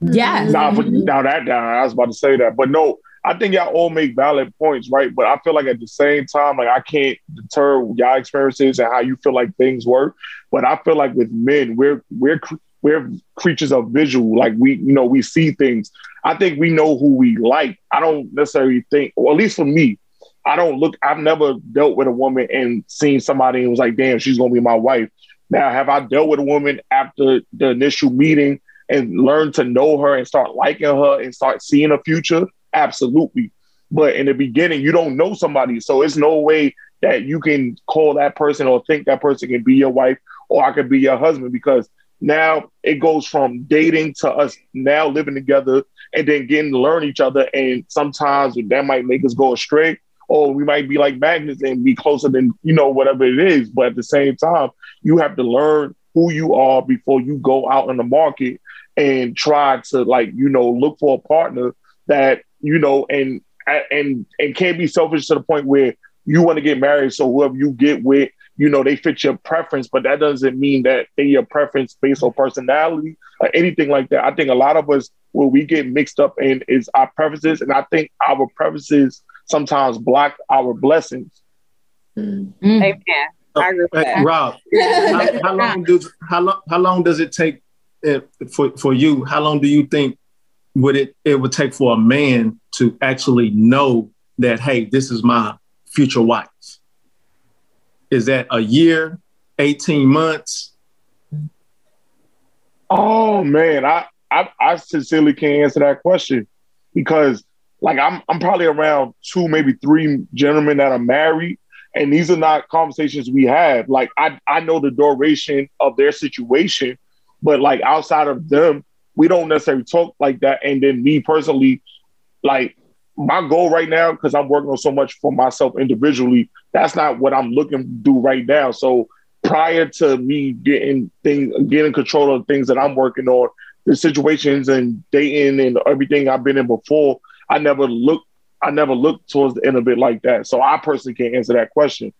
Yes. Now, now that down, I was about to say that, but no, I think y'all all make valid points, right? But I feel like at the same time, like I can't deter y'all experiences and how you feel like things work. But I feel like with men, we're we're we're creatures of visual. Like we, you know, we see things. I think we know who we like. I don't necessarily think, or at least for me, I don't look. I've never dealt with a woman and seen somebody and was like, "Damn, she's gonna be my wife." Now, have I dealt with a woman after the initial meeting and learned to know her and start liking her and start seeing a future? Absolutely. But in the beginning, you don't know somebody. So it's no way that you can call that person or think that person can be your wife or I could be your husband because now it goes from dating to us now living together and then getting to learn each other. And sometimes that might make us go astray or we might be like magnets and be closer than, you know, whatever it is. But at the same time, you have to learn who you are before you go out in the market and try to like, you know, look for a partner that you know, and and and can't be selfish to the point where you want to get married, so whoever you get with, you know, they fit your preference, but that doesn't mean that they your preference based on personality or anything like that. I think a lot of us where we get mixed up in is our preferences, and I think our preferences sometimes block our blessings. Mm. Amen. I agree with that. Rob, how, how, long [laughs] does how long how long does it take uh, for for you? How long do you think would it it would take for a man to actually know that hey, this is my future wife? Is that a year, eighteen months? Oh man, I I, I sincerely can't answer that question because like I'm I'm probably around two, maybe three gentlemen that are married and these are not conversations we have. Like I, I know the duration of their situation, but like outside of them, we don't necessarily talk like that. And then me personally, like my goal right now, because I'm working on so much for myself individually, that's not what I'm looking to do right now. So prior to me getting things getting control of things that I'm working on, the situations and dating and everything I've been in before, I never looked I never looked towards the end of it like that. So I personally can't answer that question.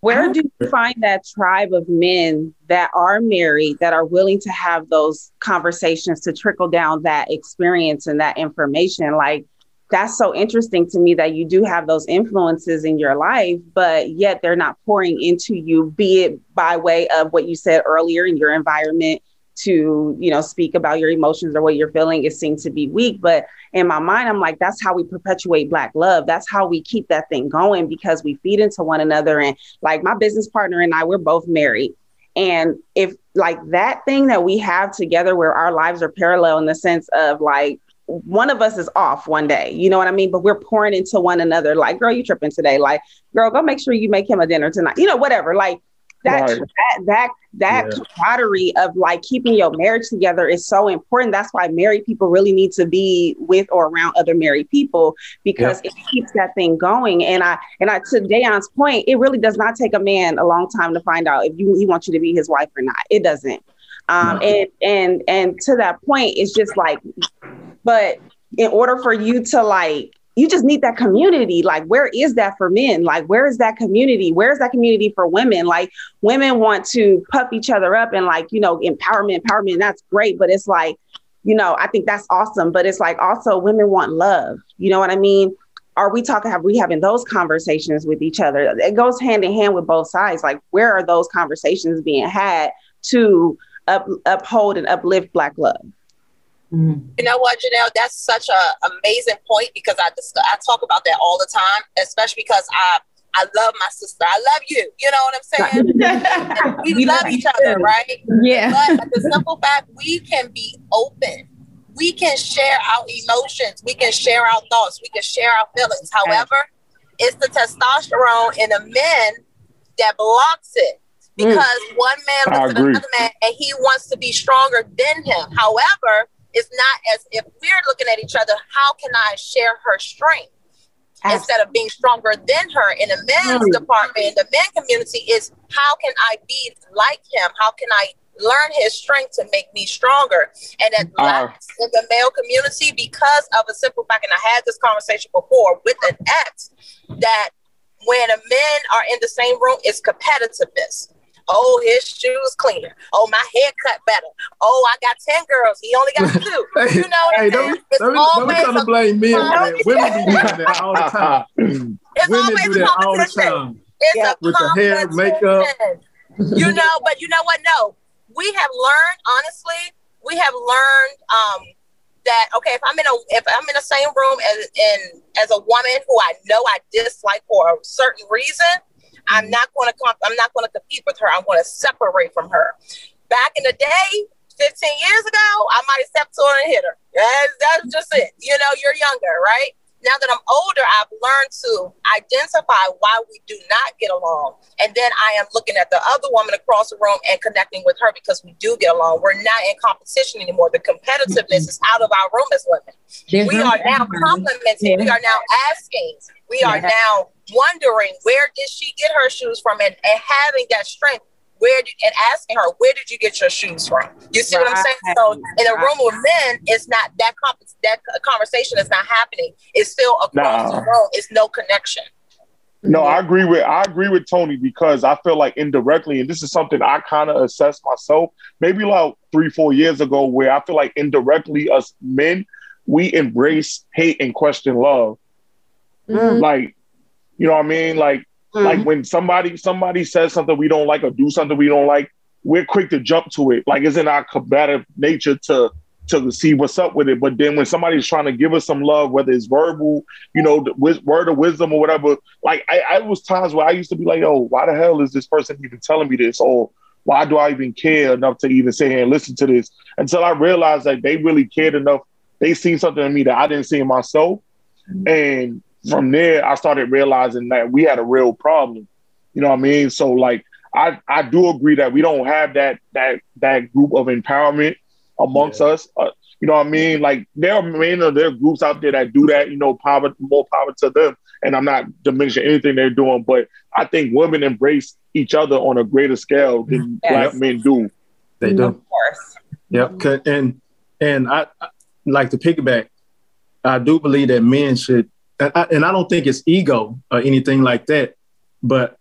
Where do you find that tribe of men that are married that are willing to have those conversations to trickle down that experience and that information? Like, that's so interesting to me that you do have those influences in your life, but yet they're not pouring into you, be it by way of what you said earlier in your environment to, you know, speak about your emotions or what you're feeling. It seems to be weak, but in my mind, I'm like, that's how we perpetuate Black love. That's how we keep that thing going because we feed into one another. And like my business partner and I, we're both married. And if like that thing that we have together where our lives are parallel in the sense of like, one of us is off one day, you know what I mean? But we're pouring into one another, like, girl, you tripping today. Like, girl, go make sure you make him a dinner tonight, you know, whatever. Like, that right. that that that yeah. camaraderie of like keeping your marriage together is so important. That's why married people really need to be with or around other married people because yeah. it keeps that thing going. And I and I to Dayon's point, it really does not take a man a long time to find out if you he wants you to be his wife or not. It doesn't. Um, no. and and and to that point, it's just like, but in order for you to like you just need that community. Like, where is that for men? Like, where is that community? Where is that community for women? Like, women want to puff each other up and like, you know, empowerment, empowerment, that's great. But it's like, you know, I think that's awesome. But it's like also women want love. You know what I mean? Are we talking, have we having those conversations with each other? It goes hand in hand with both sides. Like, where are those conversations being had to up, uphold and uplift Black love? Mm-hmm. You know what, Janelle? That's such an amazing point because I discuss, I talk about that all the time, especially because I I love my sister. I love you. You know what I'm saying? [laughs] we, we, love, love each other, right? Yeah. But the simple fact, we can be open. We can share our emotions. We can share our thoughts. We can share our feelings. However, it's the testosterone in the men that blocks it because mm. one man looks at another man and he wants to be stronger than him. However, it's not as if we're looking at each other, how can I share her strength? Absolutely. Instead of being stronger than her in the men's mm. department, in the men community, is how can I be like him? How can I learn his strength to make me stronger? And at uh, last, in the male community, because of a simple fact, and I had this conversation before with an ex, that when a men are in the same room, it's competitiveness. Oh, his shoes cleaner. Oh, my hair cut better. Oh, I got 10 girls. He only got [laughs] two. hey, you know what hey, don't, it's don't, don't try to blame men. Women be doing that all the time. [laughs] It's Women do that all the time. It's yeah. With the hair, makeup. you know, but you know what? No. We have learned, honestly, we have learned um, that okay, if I'm in a if I'm in the same room as in as a woman who I know I dislike for a certain reason, Mm-hmm. I'm not going to I'm not going to compete with her. I'm going to separate from her. Back in the day, 15 years ago, I might have stepped on and hit her. That's, that's just it. You know, you're younger, right? Now that I'm older, I've learned to identify why we do not get along. And then I am looking at the other woman across the room and connecting with her because we do get along. We're not in competition anymore. The competitiveness is out of our room as women. There's we are now complimenting. Yeah. We are now asking. We are yeah. now wondering where did she get her shoes from and, and having that strength where did and asking her where did you get your shoes from you see right. what i'm saying so in a room with men it's not that comp- that conversation is not happening it's still across no. the room it's no connection No, I agree with I agree with Tony because I feel like indirectly, and this is something I kind of assessed myself maybe like three, four years ago, where I feel like indirectly us men, we embrace hate and question love. Mm-hmm. Like, you know what I mean? Like, mm-hmm. like when somebody somebody says something we don't like or do something we don't like, we're quick to jump to it. Like, it's in our combative nature to to see what's up with it. But then when somebody's trying to give us some love, whether it's verbal, you know, word of wisdom or whatever, like I, I was times where I used to be like, oh, why the hell is this person even telling me this? Or why do I even care enough to even sit here and listen to this? Until I realized that they really cared enough. They seen something in me that I didn't see in myself. Mm-hmm. And from there, I started realizing that we had a real problem. You know what I mean? So like I, I do agree that we don't have that that that group of empowerment amongst yeah. us. Uh, you know what I mean? Like there are many of there are groups out there that do that. You know, power more power to them. And I'm not diminishing anything they're doing, but I think women embrace each other on a greater scale than yes. black men do. They do. Of course. Yep. And and I, I like to piggyback. I do believe that men should, and I, and I don't think it's ego or anything like that, but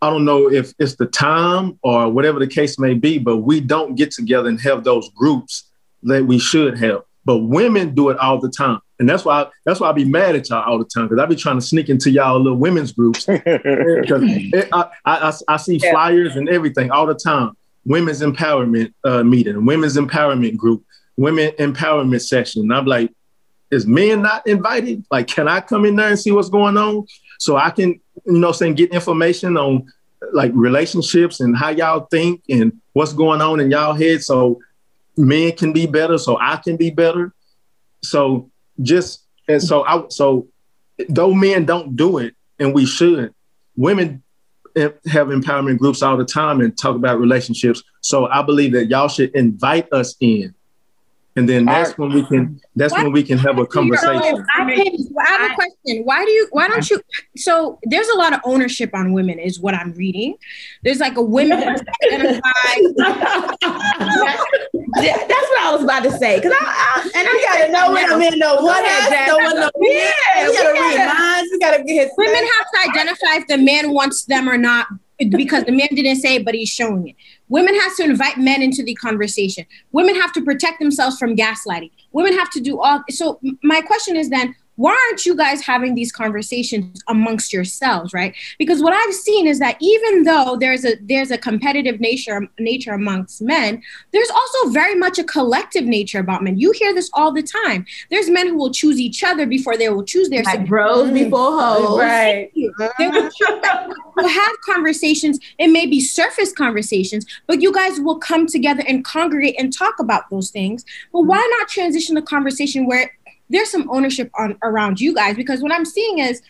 I don't know if it's the time or whatever the case may be, but we don't get together and have those groups that we should have. But women do it all the time. And that's why that's why I be mad at y'all all the time because I be trying to sneak into y'all little women's groups. [laughs] Because I, I, I, see flyers and everything all the time. Women's empowerment uh, meeting, women's empowerment group, women empowerment session. And I'm like, is men not invited? Like, can I come in there and see what's going on? So I can you know, saying get information on like relationships and how y'all think and what's going on in y'all head so men can be better, so I can be better. So just and so I so though men don't do it and we should, women have empowerment groups all the time and talk about relationships. So I believe that y'all should invite us in and then that's when we can that's when we can have a conversation. I, have a question. Why do you? Why don't you? So there's a lot of ownership on women, is what I'm reading. There's like a women [laughs] that's what I was about to say. Because I, I, and I gotta know when I'm in no what has no one. Yeah, we gotta read minds. We gotta get. Women have to identify if the man wants them or not because the man didn't say it, but he's showing it. Women have to invite men into the conversation. Women have to protect themselves from gaslighting. Women have to do all. So my question is then, why aren't you guys having these conversations amongst yourselves right? Because what i've seen is that even though there's a there's a competitive nature nature amongst men there's also very much a collective nature about men. You hear this all the time. There's men who will choose each other before they will choose their like bros before hoes. Right. They will, mm-hmm. will have conversations. It may be surface conversations but you guys will come together and congregate and talk about those things. But mm-hmm. why not transition the conversation where there's some ownership on around you guys because what I'm seeing is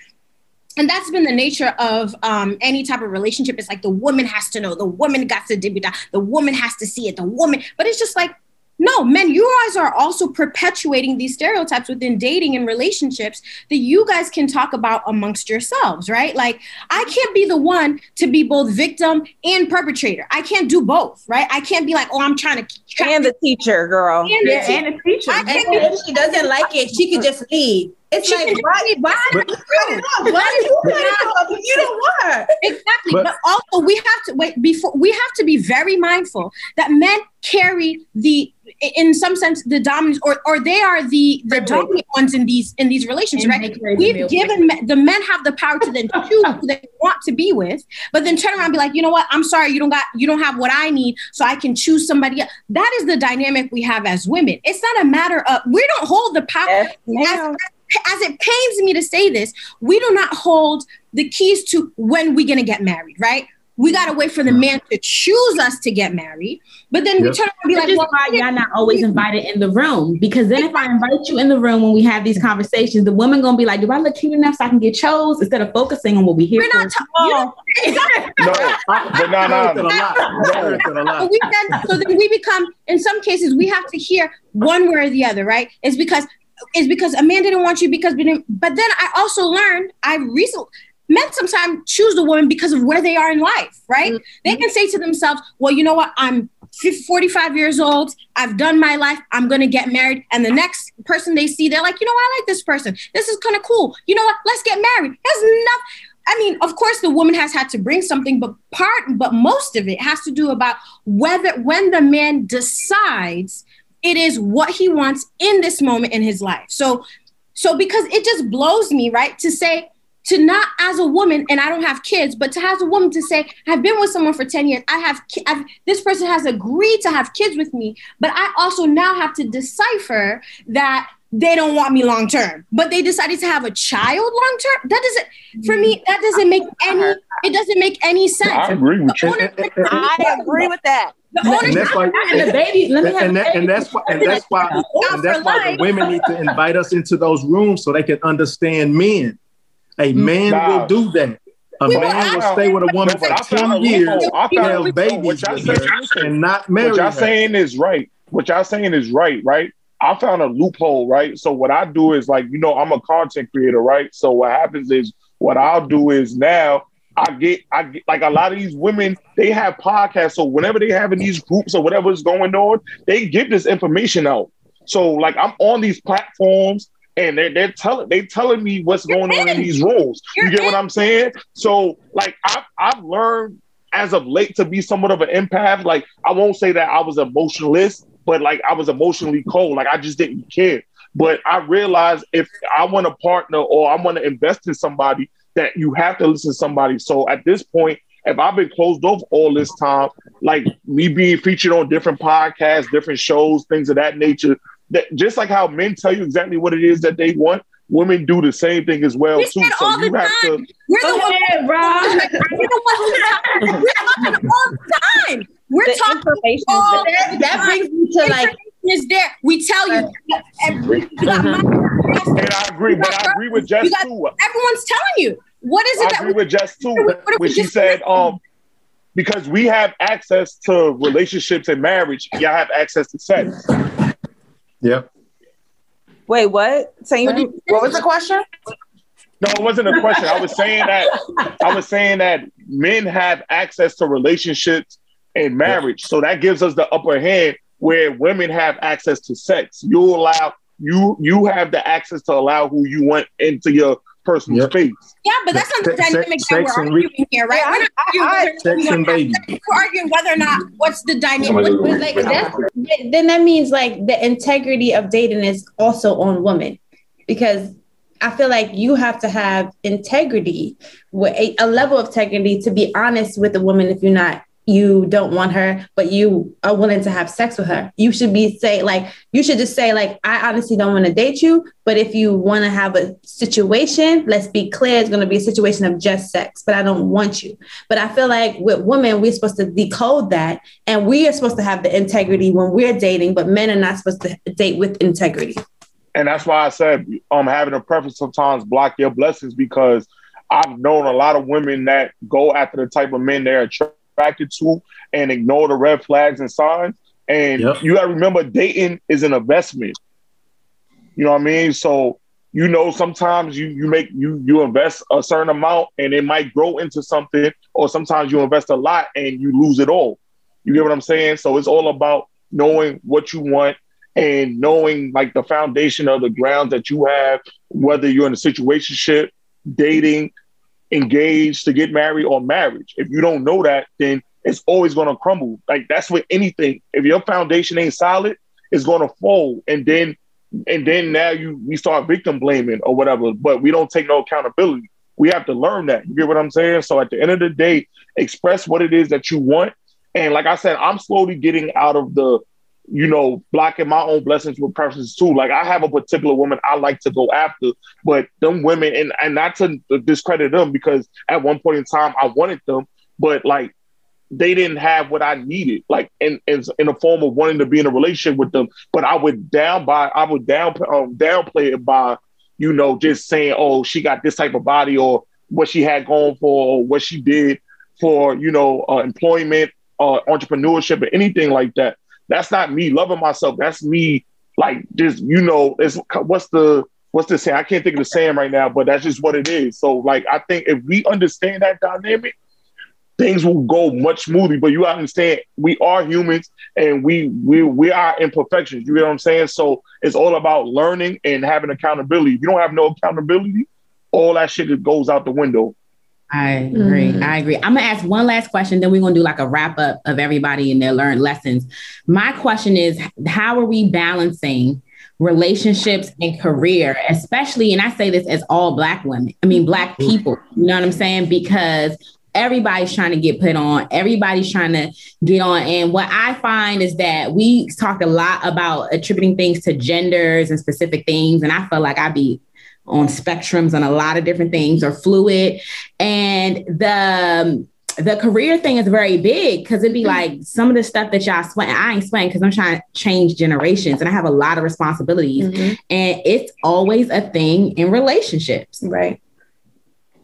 and that's been the nature of um, any type of relationship. It's like the woman has to know, the woman got to debut, the woman has to see it, the woman. But it's just like no, men, you guys are also perpetuating these stereotypes within dating and relationships that you guys can talk about amongst yourselves, right? Like, I can't be the one to be both victim and perpetrator. I can't do both, right? I can't be like, oh, I'm trying to. Try and the teacher, girl. And, yeah, the, and the teacher. I can't and if she doesn't like it, she could just leave. It's she like, why, why, why, why you you don't want. Her? Exactly. But, but also, we have to wait before we have to be very mindful that men carry the in some sense the dominant or or they are the the dominant ones in these in these relationships right? we've given men, the men have the power to then [laughs] choose who they want to be with but then turn around and be like you know what? I'm sorry you don't got you don't have what i need so i can choose somebody else that is the dynamic we have as women. It's not a matter of we don't hold the power yes, as, as it pains me to say this we do not hold the keys to when we're going to get married right we gotta wait for the man to choose us to get married. But then yep. we turn around and be like, well, why y'all not always invited in the room? Because then if I invite you in the room when we have these conversations, the woman gonna be like, do I look cute enough so I can get chose instead of focusing on what we hear? We're not talking. [laughs] no, but no, no, no. We then, so then we become, in some cases, we have to hear one way or the other, right? It's because it's because a man didn't want you because but then I also learned I recently men sometimes choose the woman because of where they are in life, right? Mm-hmm. They can say to themselves, well, you know what? I'm 45 years old. I've done my life. I'm going to get married. And the next person they see, they're like, you know what? I like this person. This is kind of cool. You know what? Let's get married. There's nothing. I mean, of course, the woman has had to bring something, but part, but most of it has to do about whether when the man decides it is what he wants in this moment in his life. So, so because it just blows me, right, to say to not as a woman, and I don't have kids, but to have a woman to say, I've been with someone for 10 years. I have, I've, this person has agreed to have kids with me, but I also now have to decipher that they don't want me long term, but they decided to have a child long term. That doesn't, for me, that doesn't make any, it doesn't make any sense. I agree with you. I agree with that. The and that's why, and, the baby, let me and, that, and that's why, and that's why, and that's why the women need to invite us into those rooms so they can understand men. A man nah. will do that. A we man will stay with a woman for 10 years, have babies with her, and not marry What y'all her. saying is right. What y'all saying is right, right? I found a loophole, right? So what I do is like, you know, I'm a content creator, right? So what happens is what I'll do is now I get I get like a lot of these women, they have podcasts. So whenever they have in these groups or whatever is going on, they give this information out. So like I'm on these platforms and they're they're telling they telling me what's You're going in. on in these roles. You're you get in. what I'm saying? So like I've I've learned as of late to be somewhat of an empath. Like I won't say that I was emotionalist, but like I was emotionally cold. Like I just didn't care. But I realized if I want a partner or I want to invest in somebody, that you have to listen to somebody. So at this point, if I've been closed off all this time, like me being featured on different podcasts, different shows, things of that nature, that just like how men tell you exactly what it is that they want, women do the same thing as well we too. So you have time. to. We're the one, Rob. We're the one who's talking all the time. We're the talking information all that, that brings me to like is there. We tell you. And, and I agree, but I agree with Jess got, too. Everyone's telling you. What is it? That I agree with Jess too. When she said, um, because we have access to relationships and marriage, y'all have access to sex. Yep. Wait, what? Saying what, what was the question? No, it wasn't a question. I was saying that I was saying that men have access to relationships and marriage. So that gives us the upper hand where women have access to sex. You allow you you have the access to allow who you want into your personal yep. space. Yeah, but that's not the dynamic sex, that we're arguing re- here, right? we're not arguing, sex and baby. we're arguing whether or not what's the dynamic. like, then that means like the integrity of dating is also on women because I feel like you have to have integrity, a, a level of integrity to be honest with a woman if you're not you don't want her, but you are willing to have sex with her. You should be say like you should just say like I honestly don't want to date you, but if you want to have a situation, let's be clear, it's going to be a situation of just sex, but I don't want you. But I feel like with women, we're supposed to decode that, and we are supposed to have the integrity when we're dating, but men are not supposed to date with integrity. And that's why I said um having a preference sometimes block your blessings because I've known a lot of women that go after the type of men they're attracted attracted to and ignore the red flags and signs. And yep. you got to remember, dating is an investment. You know what I mean? So you know, sometimes you you make you you invest a certain amount and it might grow into something, or sometimes you invest a lot and you lose it all. You get what I'm saying? So it's all about knowing what you want and knowing like the foundation of the grounds that you have, whether you're in a situationship, dating, engaged to get married or marriage. If you don't know that, then it's always going to crumble. Like that's with anything. If your foundation ain't solid, it's going to fall. And then, and then now you we start victim blaming or whatever. But we don't take no accountability. We have to learn that. You get what I'm saying? So at the end of the day, express what it is that you want. And like I said, I'm slowly getting out of the you know, blocking my own blessings with preferences too. Like I have a particular woman I like to go after, but them women, and and not to discredit them because at one point in time I wanted them, but like they didn't have what I needed, like in in, in the form of wanting to be in a relationship with them. But I would down by I would down um, downplay it by you know just saying, oh, she got this type of body or what she had going for or what she did for you know uh, employment, uh, entrepreneurship, or anything like that. That's not me loving myself. That's me like just you know, it's what's the what's the saying? I can't think of the saying right now, but that's just what it is. So like I think if we understand that dynamic, things will go much smoothly. But you understand we are humans and we we we are imperfections. You know what I'm saying? So it's all about learning and having accountability. If you don't have no accountability, all that shit goes out the window. I agree. Mm. I agree. I'm gonna ask one last question, then we're gonna do like a wrap up of everybody and their learned lessons. My question is, how are we balancing relationships and career, especially, and I say this as all black women, I mean black mm. people, you know what I'm saying? Because everybody's trying to get put on, everybody's trying to get on. And what I find is that we talk a lot about attributing things to genders and specific things. And I feel like I be on spectrums on a lot of different things or fluid. And the the career thing is very big because it'd be like some of the stuff that y'all sweat. I ain't sweating because I'm trying to change generations and I have a lot of responsibilities. Mm-hmm. And it's always a thing in relationships. Right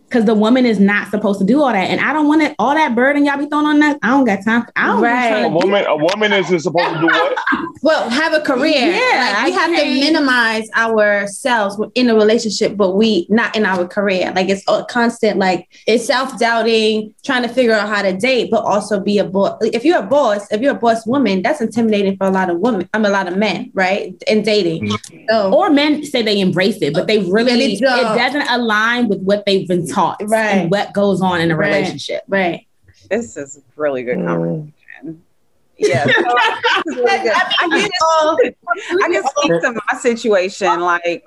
because the woman is not supposed to do all that. And I don't want it all that burden y'all be throwing on that. I don't got time. I don't right. A woman, a woman isn't supposed to do what? [laughs] well, have a career. Yeah, like we I have to minimize ourselves in a relationship, but we not in our career. Like it's a constant, like it's self doubting, trying to figure out how to date, but also be a boss. If you're a boss, if you're a boss woman, that's intimidating for a lot of women. I'm mean, a lot of men, right? In dating, mm-hmm. so, or men say they embrace it, but they really, really it doesn't align with what they've been taught right. and what goes on in a right. relationship. Right. This is really good mm. conversation. Yeah, so [laughs] really I, I, can, I can speak to my situation. Like,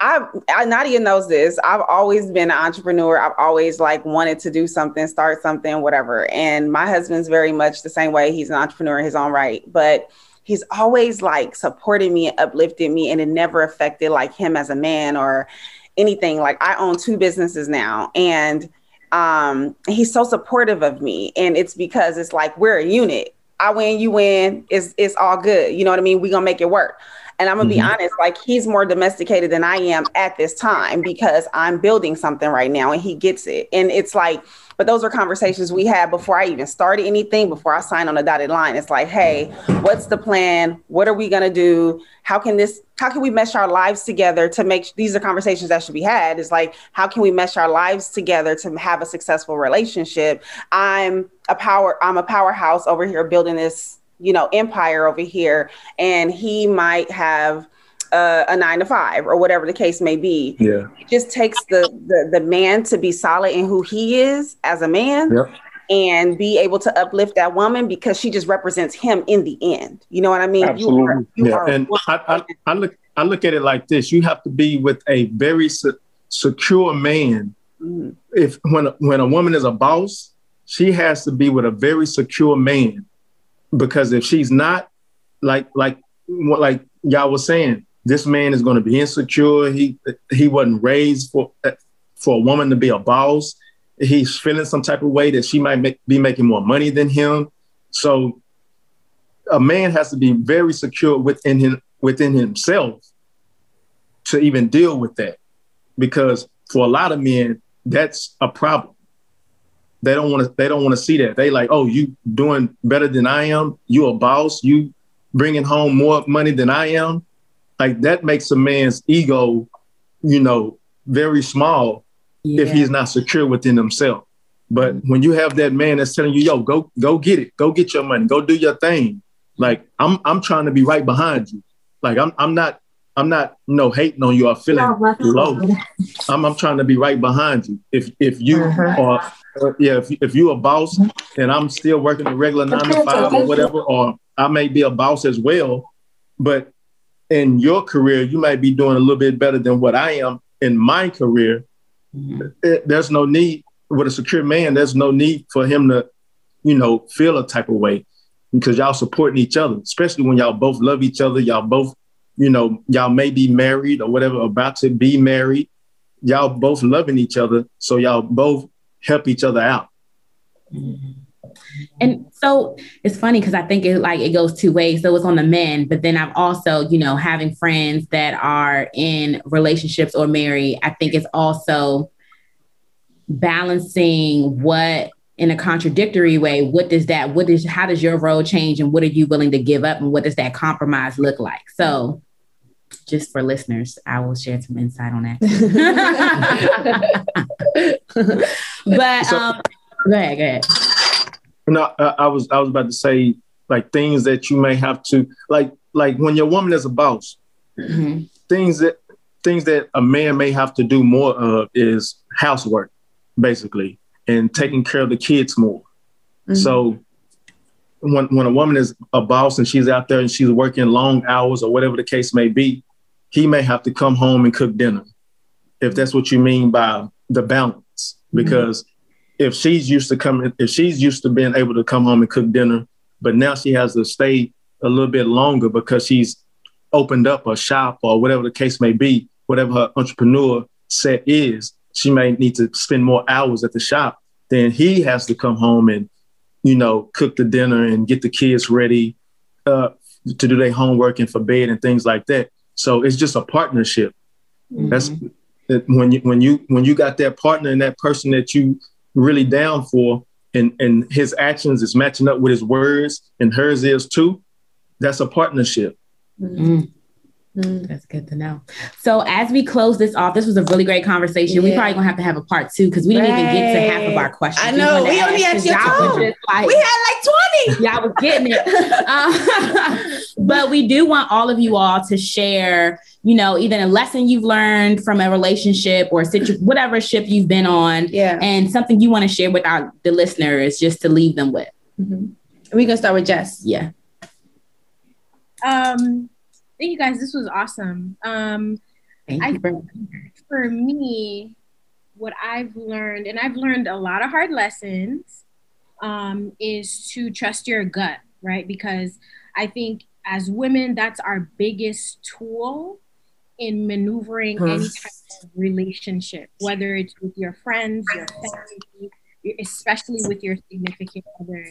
I, I Nadia knows this. I've always been an entrepreneur. I've always like wanted to do something, start something, whatever. And my husband's very much the same way. He's an entrepreneur in his own right, but he's always like supported me and uplifted me, and it never affected like him as a man or anything. Like I own two businesses now and um he's so supportive of me and it's because it's like we're a unit. I win, you win, it's it's all good. You know what I mean? We're gonna make it work. And I'm gonna mm-hmm. be honest, like he's more domesticated than I am at this time because I'm building something right now and he gets it. And it's like but those were conversations we had before I even started anything, before I signed on a dotted line. It's like, hey, what's the plan? What are we gonna do? How can this, how can we mesh our lives together to make these are conversations that should be had? Is like, how can we mesh our lives together to have a successful relationship? I'm a power, I'm a powerhouse over here building this, you know, empire over here. And he might have uh, a nine to five or whatever the case may be. Yeah. It just takes the, the the man to be solid in who he is as a man. Yep. And be able to uplift that woman because she just represents him in the end. You know what I mean? Absolutely. You are, you yeah. and I, I, I, look I look at it like this: you have to be with a very se- secure man. Mm-hmm. If when when a woman is a boss, she has to be with a very secure man, because if she's not, like like like y'all was saying, this man is going to be insecure. He he wasn't raised for for a woman to be a boss. He's feeling some type of way that she might make, be making more money than him. So a man has to be very secure within him within himself to even deal with that. Because for a lot of men, that's a problem. They don't want to. They don't want to see that. They like, oh, you doing better than I am. You a boss. You bringing home more money than I am like that makes a man's ego, you know, very small yeah. if he's not secure within himself. But when you have that man that's telling you, yo, go go get it, go get your money, go do your thing. Like I'm I'm trying to be right behind you. Like I'm I'm not I'm not you know hating on you or feeling low. I'm I'm trying to be right behind you. If if you uh-huh. are yeah, if, if you're a boss and I'm still working a regular nine to five or whatever, or I may be a boss as well, but in your career, you might be doing a little bit better than what I am in my career. Mm-hmm. It, there's no need with a secure man. There's no need for him to, you know, feel a type of way because y'all supporting each other, especially when y'all both love each other. Y'all both, you know, y'all may be married or whatever, about to be married. Y'all both loving each other, so y'all both help each other out. Mm-hmm. And so it's funny because I think it like it goes two ways. So it's on the men, but then I've also, you know, having friends that are in relationships or married, I think it's also balancing what in a contradictory way what does that what is how does your role change and what are you willing to give up and what does that compromise look like? So just for listeners i will share some insight on that [laughs] [laughs] but so, um go ahead go ahead no, I, I was I was about to say like things that you may have to like like when your woman is a boss, mm-hmm. things that things that a man may have to do more of is housework. basically, and taking care of the kids more. Mm-hmm. So when when a woman is a boss and she's out there and she's working long hours or whatever the case may be, he may have to come home and cook dinner, if that's what you mean by the balance. Mm-hmm. Because mm-hmm. If she's used to coming, if she's used to being able to come home and cook dinner, but now she has to stay a little bit longer because she's opened up a shop or whatever the case may be, whatever her entrepreneur set is, she may need to spend more hours at the shop. Then he has to come home and you know, cook the dinner and get the kids ready uh, to do their homework and for bed and things like that. So it's just a partnership. Mm-hmm. That's when you when you when you got that partner and that person that you really down for, and and his actions is matching up with his words and hers is too. That's a partnership. Mm-hmm. Mm, that's good to know. So as we close this off, this was a really great conversation. Yeah. We probably gonna have to have a part two because we didn't right. even get to half of our questions. I know we, we only asked you two. Like, we had like twenty. [laughs] Y'all was getting it. [laughs] uh, [laughs] but we do want all of you all to share, you know, either a lesson you've learned from a relationship or situ- whatever ship you've been on, yeah, and something you want to share with our the listeners just to leave them with. Mm-hmm. We gonna start with Jess. Yeah. Um thank you guys. This was awesome. Um, thank I, for, for me, what I've learned, and I've learned a lot of hard lessons, um, is to trust your gut, right? Because I think as women, that's our biggest tool in maneuvering any type of relationship, whether it's with your friends, your family, especially with your significant other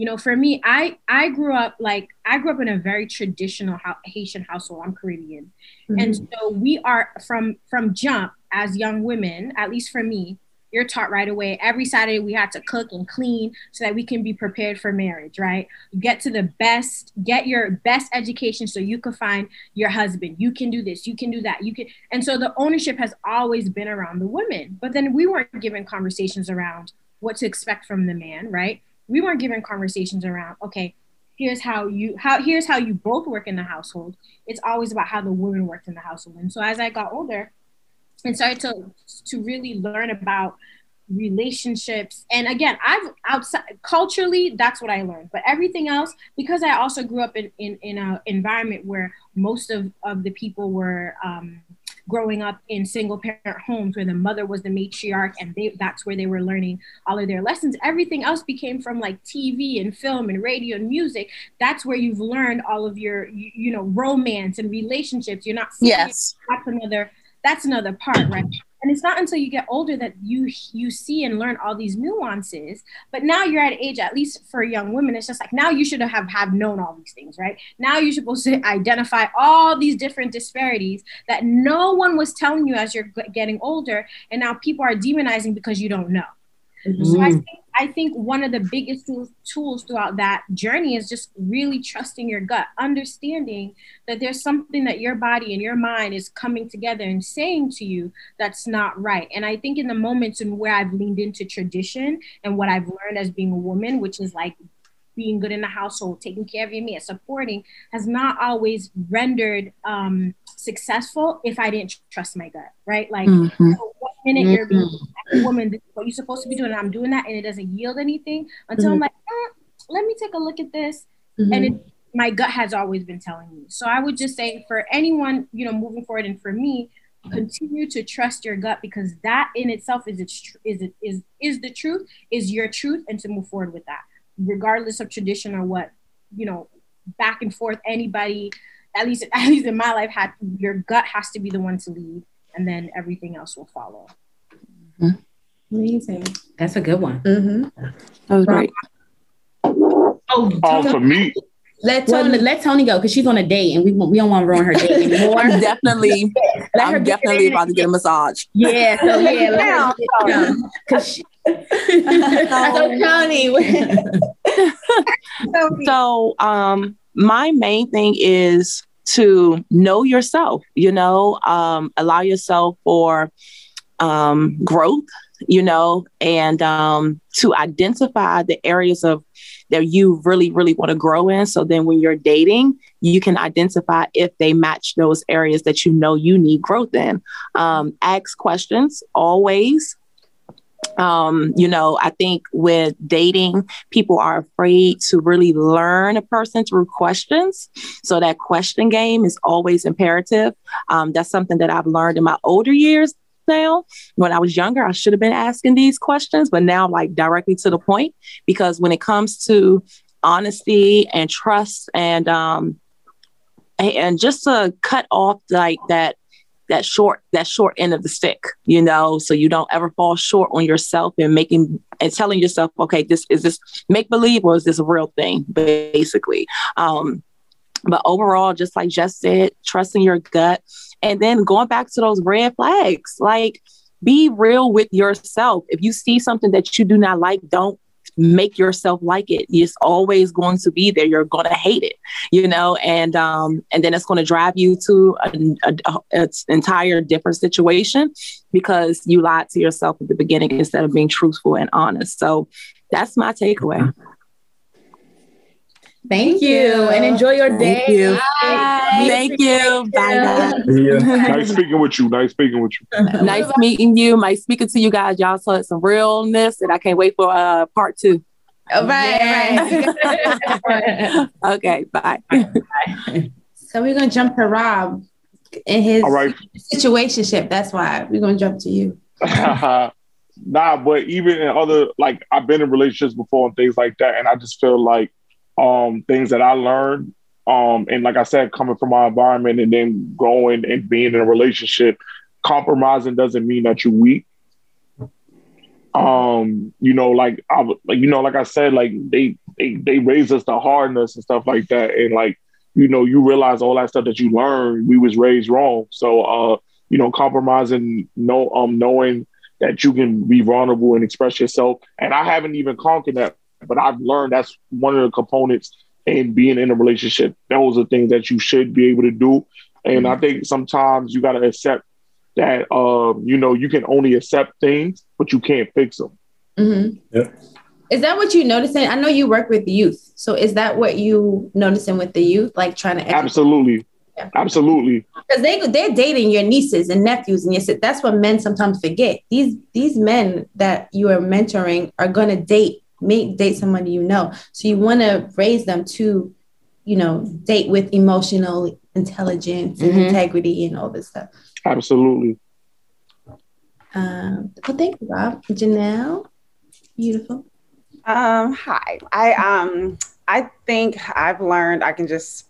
you know for me i i grew up like i grew up in a very traditional haitian household. I'm caribbean. Mm-hmm. and so we are from from jump as young women at least for me you're taught right away every saturday we had to cook and clean so that we can be prepared for marriage right? Get to the best get your best education so you can find your husband. You can do this you can do that you can and so the ownership has always been around the women. But then we weren't given conversations around what to expect from the man right we weren't given conversations around okay here's how you how here's how you both work in the household. It's always about how the woman worked in the household. And so as i got older and started to to really learn about relationships and again i've outside culturally that's what i learned. But everything else because i also grew up in in, in an environment where most of of the people were um, growing up in single parent homes where the mother was the matriarch and they, that's where they were learning all of their lessons. Everything else became from like TV and film and radio and music. That's where you've learned all of your, you, you know, romance and relationships. You're not yes. That's another, that's another part, right? And it's not until you get older that you you see and learn all these nuances but now you're at age at least for young women it's just like now you should have have known all these things right now you're supposed to identify all these different disparities that no one was telling you as you're getting older and now people are demonizing because you don't know mm-hmm. so I think I think one of the biggest tools, tools throughout that journey is just really trusting your gut, understanding that there's something that your body and your mind is coming together and saying to you that's not right. And I think in the moments in where I've leaned into tradition and what I've learned as being a woman, which is like being good in the household, taking care of your man, supporting, has not always rendered um, successful if I didn't trust my gut, right? Like, mm-hmm. so one minute mm-hmm. you're being a woman, this is what you're supposed to be doing, and I'm doing that, and it doesn't yield anything until mm-hmm. I'm like, eh, let me take a look at this, and it, mm-hmm. my gut has always been telling me. So I would just say for anyone, you know, moving forward, and for me, continue to trust your gut because that in itself is its is it is is the truth, is your truth, and to move forward with that, regardless of tradition or what you know, back and forth. Anybody at least at least in my life had your gut has to be the one to lead and then everything else will follow mm-hmm. amazing that's a good one mm-hmm. that was great oh, oh for me let Tony well, let Tony go because she's on a date and we we don't want to ruin her date [laughs] anymore. I'm definitely, [laughs] I'm definitely about to get a massage. Yeah, so yeah, [laughs] let her because she. so Tony. so um, my main thing is to know yourself, you know, um, allow yourself for um, growth, you know, and um, to identify the areas of that you really, really want to grow in. So then when you're dating, you can identify if they match those areas that you know you need growth in. Um, ask questions always um, you know, I think with dating, people are afraid to really learn a person through questions. So that question game is always imperative. Um, that's something that I've learned in my older years now. When I was younger, I should have been asking these questions, but now like directly to the point because when it comes to honesty and trust and um and just to cut off like that that short that short end of the stick you know? So you don't ever fall short on yourself and making and telling yourself okay this is this make believe or is this a real thing basically? Um but overall just like Jess said trusting your gut. And then going back to those red flags like be real with yourself. If you see something that you do not like don't make yourself like it. It's always going to be there. You're going to hate it, you know, and um, and then it's going to drive you to an entire different situation because you lied to yourself at the beginning instead of being truthful and honest. So that's my takeaway. Thank, Thank you. you. and enjoy your day. Thank you. Bye. Thank you. Bye. Yeah. [laughs] nice speaking with you. Nice speaking with you. [laughs] nice meeting you. Nice speaking to you guys. Y'all saw some realness, and I can't wait for uh, part two. Oh, bye. Yeah. [laughs] okay. Bye. bye. So we're gonna jump to Rob in his All right. situationship. That's why we're gonna jump to you. nah, but even in other like I've been in relationships before and things like that, and I just feel like um, things that I learned. Um, and like I said, coming from my environment and then growing and being in a relationship, compromising doesn't mean that you're weak. Um, you know, like I like you know, like I said, like they they they raised us to hardness and stuff like that, and like you know, you realize all that stuff that you learned, we was raised wrong. So, uh, you know, compromising, no, um, knowing that you can be vulnerable and express yourself, and I haven't even conquered that but I've learned that's one of the components in being in a relationship. Those are things that you should be able to do. And mm-hmm. I think sometimes you got to accept that, um, you know, you can only accept things, but you can't fix them. Mm-hmm. Yeah. Is that what you noticing? I know you work with youth. So is that what you noticing with the youth, like trying to? Educate? Absolutely. Yeah. Absolutely. Because they they're dating your nieces and nephews, and you said that's what men sometimes forget. These these men that you are mentoring are gonna date make date somebody you know. So you want to raise them to, you know, date with emotional intelligence and mm-hmm. integrity and all this stuff. Absolutely. Um, well, thank you, Rob. Janelle, beautiful. Um, hi. I um I think I've learned I can just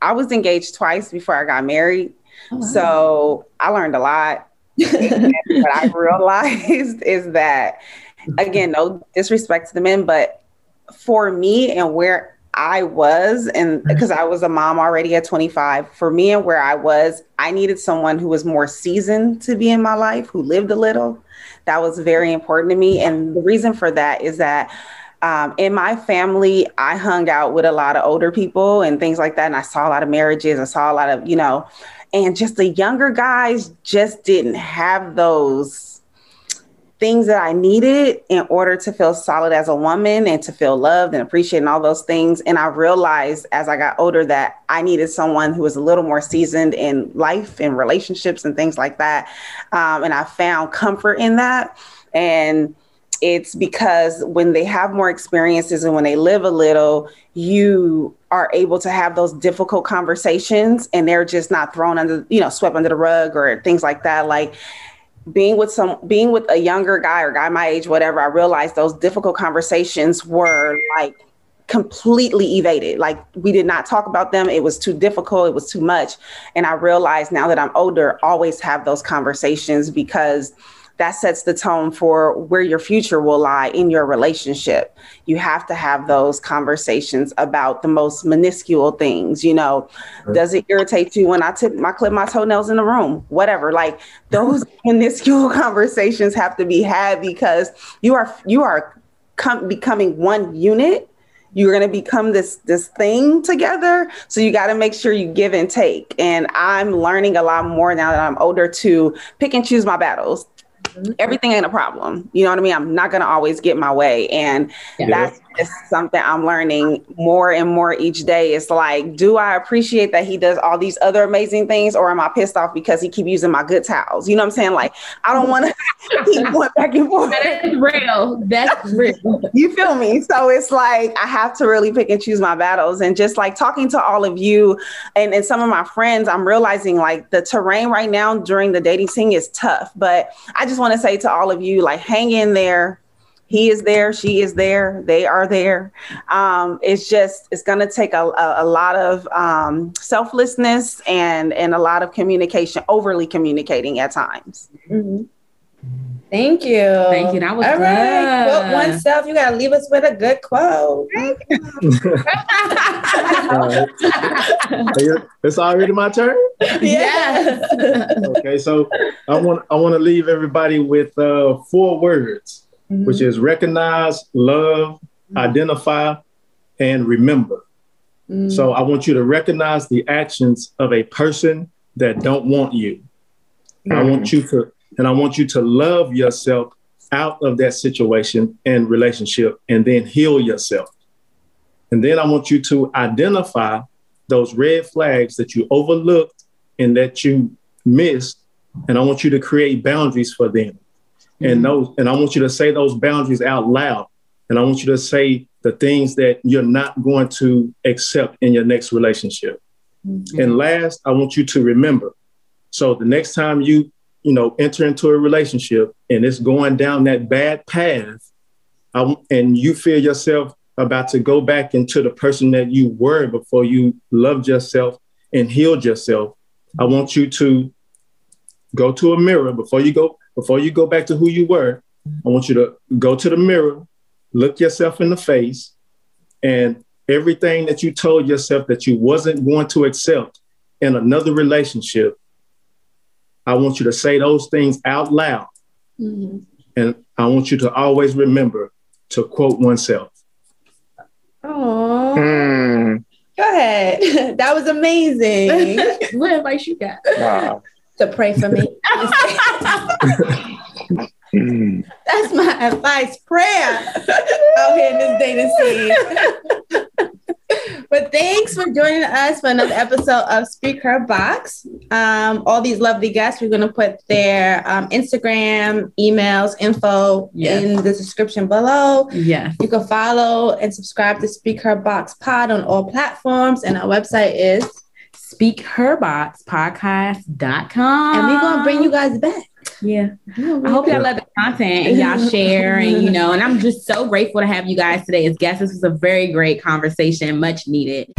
I was engaged twice before I got married. Oh, wow. So I learned a lot. [laughs] what I realized is that again, no disrespect to the men, but for me and where I was, and because I was a mom already at 25, for me and where I was, I needed someone who was more seasoned to be in my life, who lived a little. That was very important to me. And the reason for that is that um, in my family, I hung out with a lot of older people and things like that. And I saw a lot of marriages. I saw a lot of, you know, and just the younger guys just didn't have those things that I needed in order to feel solid as a woman and to feel loved and appreciated and all those things. And I realized as I got older that I needed someone who was a little more seasoned in life and relationships and things like that. Um, and I found comfort in that. And it's because when they have more experiences and when they live a little, you are able to have those difficult conversations and they're just not thrown under, you know, swept under the rug or things like that. Like, being with some being with a younger guy or guy my age whatever i realized those difficult conversations were like completely evaded. Like we did not talk about them. It was too difficult. It was too much. And i realized now that i'm older always have those conversations because that sets the tone for where your future will lie in your relationship. You have to have those conversations about the most minuscule things. You know, right. does it irritate you when I tip my clip my toenails in the room? Whatever. Like those [laughs] minuscule conversations have to be had because you are you are com- becoming one unit you're going to become this this thing together so you got to make sure you give and take and i'm learning a lot more now that i'm older to pick and choose my battles everything ain't a problem. You know what I mean? I'm not to always get my way. And Yeah. that's just something I'm learning more and more each day. It's like, do I appreciate that he does all these other amazing things or am I pissed off because he keep using my good towels? You know what I'm saying? Like, I don't want to [laughs] keep going back and forth. That is real. That's real. [laughs] You feel me? So it's like I have to really pick and choose my battles. And just like talking to all of you and, and some of my friends, I'm realizing like the terrain right now during the dating scene is tough. But I just want to say to all of you, like, hang in there. He is there, she is there, they are there. Um, it's just it's gonna take a, a, a lot of um, selflessness and and a lot of communication, overly communicating at times. Mhm. Thank you. Thank you. That was All right. good. Quote oneself. You gotta leave us with a good quote. [laughs] it's already my turn. yes. Okay, so I want I want to leave everybody with uh, four words, Mm-hmm. which is recognize, love, mm-hmm. identify, and remember. Mm-hmm. So I want you to recognize the actions of a person that don't want you. I want you to, and I want you to love yourself out of that situation and relationship and then heal yourself. And then I want you to identify those red flags that you overlooked and that you missed. And I want you to create boundaries for them. And mm-hmm. those, and I want you to say those boundaries out loud. And I want you to say the things that you're not going to accept in your next relationship. Mm-hmm. And last, I want you to remember. So the next time you, you know, enter into a relationship and it's going down that bad path, I and you feel yourself about to go back into the person that you were before you loved yourself and healed yourself, I want you to go to a mirror before you go before you go back to who you were. I want you to go to the mirror, look yourself in the face, and everything that you told yourself that you wasn't going to accept in another relationship, I want you to say those things out loud. And I want you to always remember to quote oneself. Oh, Mm, go ahead. [laughs] That was amazing. [laughs] what advice you got? wow. To pray for me. [laughs] That's my advice. Prayer out here in this dating scene. but thanks for joining us for another episode of Speak Her Box. Um, all these lovely guests, we're going to put their um, Instagram, emails, info Yes. in the description below. Yes. You can follow and subscribe to Speak Her Box Pod on all platforms. And our website is, SpeakHerBoxPodcast.com. and we're going to bring you guys back. Yeah. I hope y'all love the content and y'all share and you know, and I'm just so grateful to have you guys today as guests. This was a very great conversation, much needed.